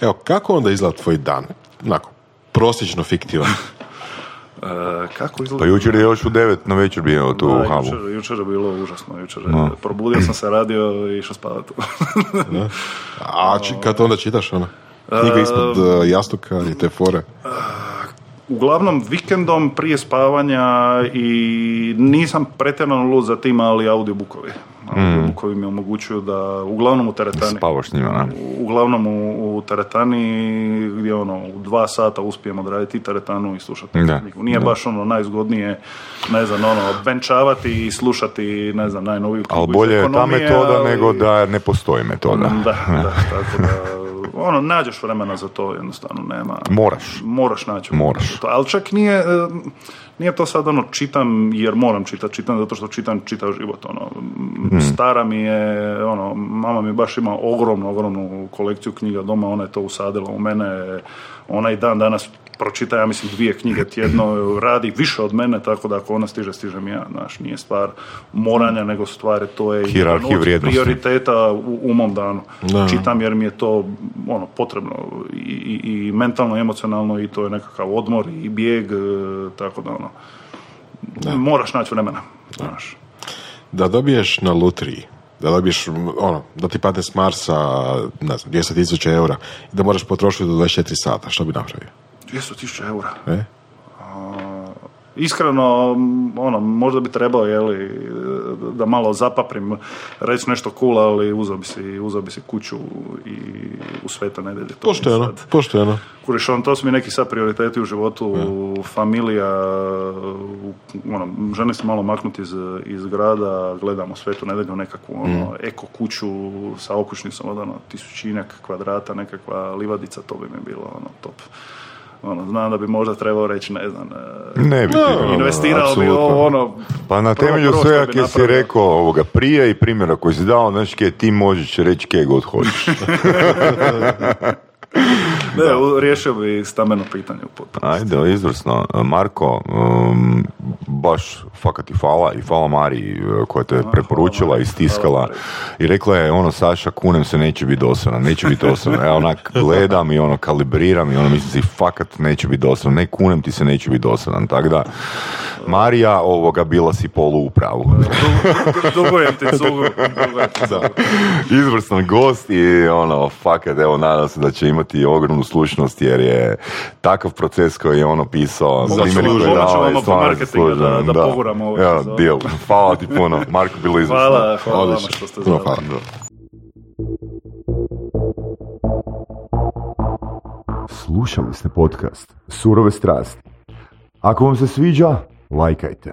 Evo, kako onda izgleda tvoj dan? Onako, prosječno fiktivan. *laughs* E, kako izgleda? Pa jučer je još u devet na večer bio tu u Da, hubu. jučer, jučer je bilo užasno. Jučer je- No. probudio sam se, radio i išao spavati. A či, kad onda čitaš ono? Knjiga ispod uh, jastuka i te fore. Uglavnom vikendom prije spavanja i nisam pretjerano lud za tim, ali audiobookovi. Audiobookovi mi omogućuju da, uglavnom u teretani. Spavaš njima, Uglavnom u, u teretani gdje ono u dva sata uspijem odraditi i teretanu i slušati Da. Nije da. baš ono najzgodnije, ne znam, ono, benčavati i slušati, ne znam, najnoviju Ali bolje je ta metoda ali- nego da ne postoji metoda. Da, da, *laughs* tako da, ono, nađeš vremena za to, jednostavno, nema. Moraš. Moraš naći Moraš. to. Ali čak nije, e, nije to sad ono, čitam jer moram čitati, čitam zato što čitam čitav život, ono. Mhm. Stara mi je, ono, mama mi baš ima ogromnu, ogromnu kolekciju knjiga doma, ona je to usadila u mene, ona i dan danas pročita, ja mislim, dvije knjige tjedno, radi više od mene, tako da ako ona stiže, stižem ja, znaš, nije stvar moranja, nego stvar je to je jedan od prioriteta u, u mom danu. Da. Čitam jer mi je to ono potrebno i, i, i mentalno i emocionalno i to je nekakav odmor i bijeg, e, tako da ono, moraš naći vremena, znaš. Da dobiješ na lutriji, da dobiješ, ono, da ti padne s Marsa, ne znam, 200.000 eura i da moraš potrošiti do 24 sata, što bi napravio? 200.000 eura. E? Iskreno, ono, možda bi trebao, jeli, da malo zapaprim, reći nešto cool, ali uzeo bi si, uzeo bi si kuću i u sveta nedelje. To Pošteno, sad- pošteno. Kuriš, on, to su mi neki sad prioriteti u životu, familija, u- ono, želim se malo maknuti iz, iz grada, gledamo svetu nedelju nekakvu ono, eko kuću sa okućnicom od ono, tisućinjak kvadrata, nekakva livadica, to bi mi bilo ono, top. Ono, znam da bi možda trebao reći, ne znam, e, Ne bi ti, ono, investirao bi ovo, ono... Pa na prvo- temelju prvo svega kje si rekao ovoga prije i primjera koji si dao, kje ti možeš reći kje god hoćeš. *laughs* *laughs* Ne, riješio bi stambeno pitanje u potpunosti. Ajde, izvrsno. Marko, um, baš fakat ti hvala i hvala Mari uh, koja te preporučila i stiskala i rekla je ono Saša kunem se neće biti dosadan, neće biti dosadan. Ja onak *laughs* gledam i ono kalibriram i ono mislim si fakat neće biti dosadan, ne kunem ti se neće biti dosadan. Tako da Marija ovoga bila si polu u pravu. Du- Dugujem ti cugu. dugujem ti cugu. Izvrstan gost i ono, fakat, evo, nadam se da će imati ogromnu slušnost jer je takav proces koji je on opisao. Ćemo- koje je dao, ćemo je po stvarno da- zaslužen, da poguramo ovo Evo, epizodu. deal. Hvala ti puno. Marko, bilo izvrsno. Hvala, hvala vama Odlično. što ste zvali. hvala. Slušali ste podcast Surove strasti. Ako vam se sviđa, lajkajte.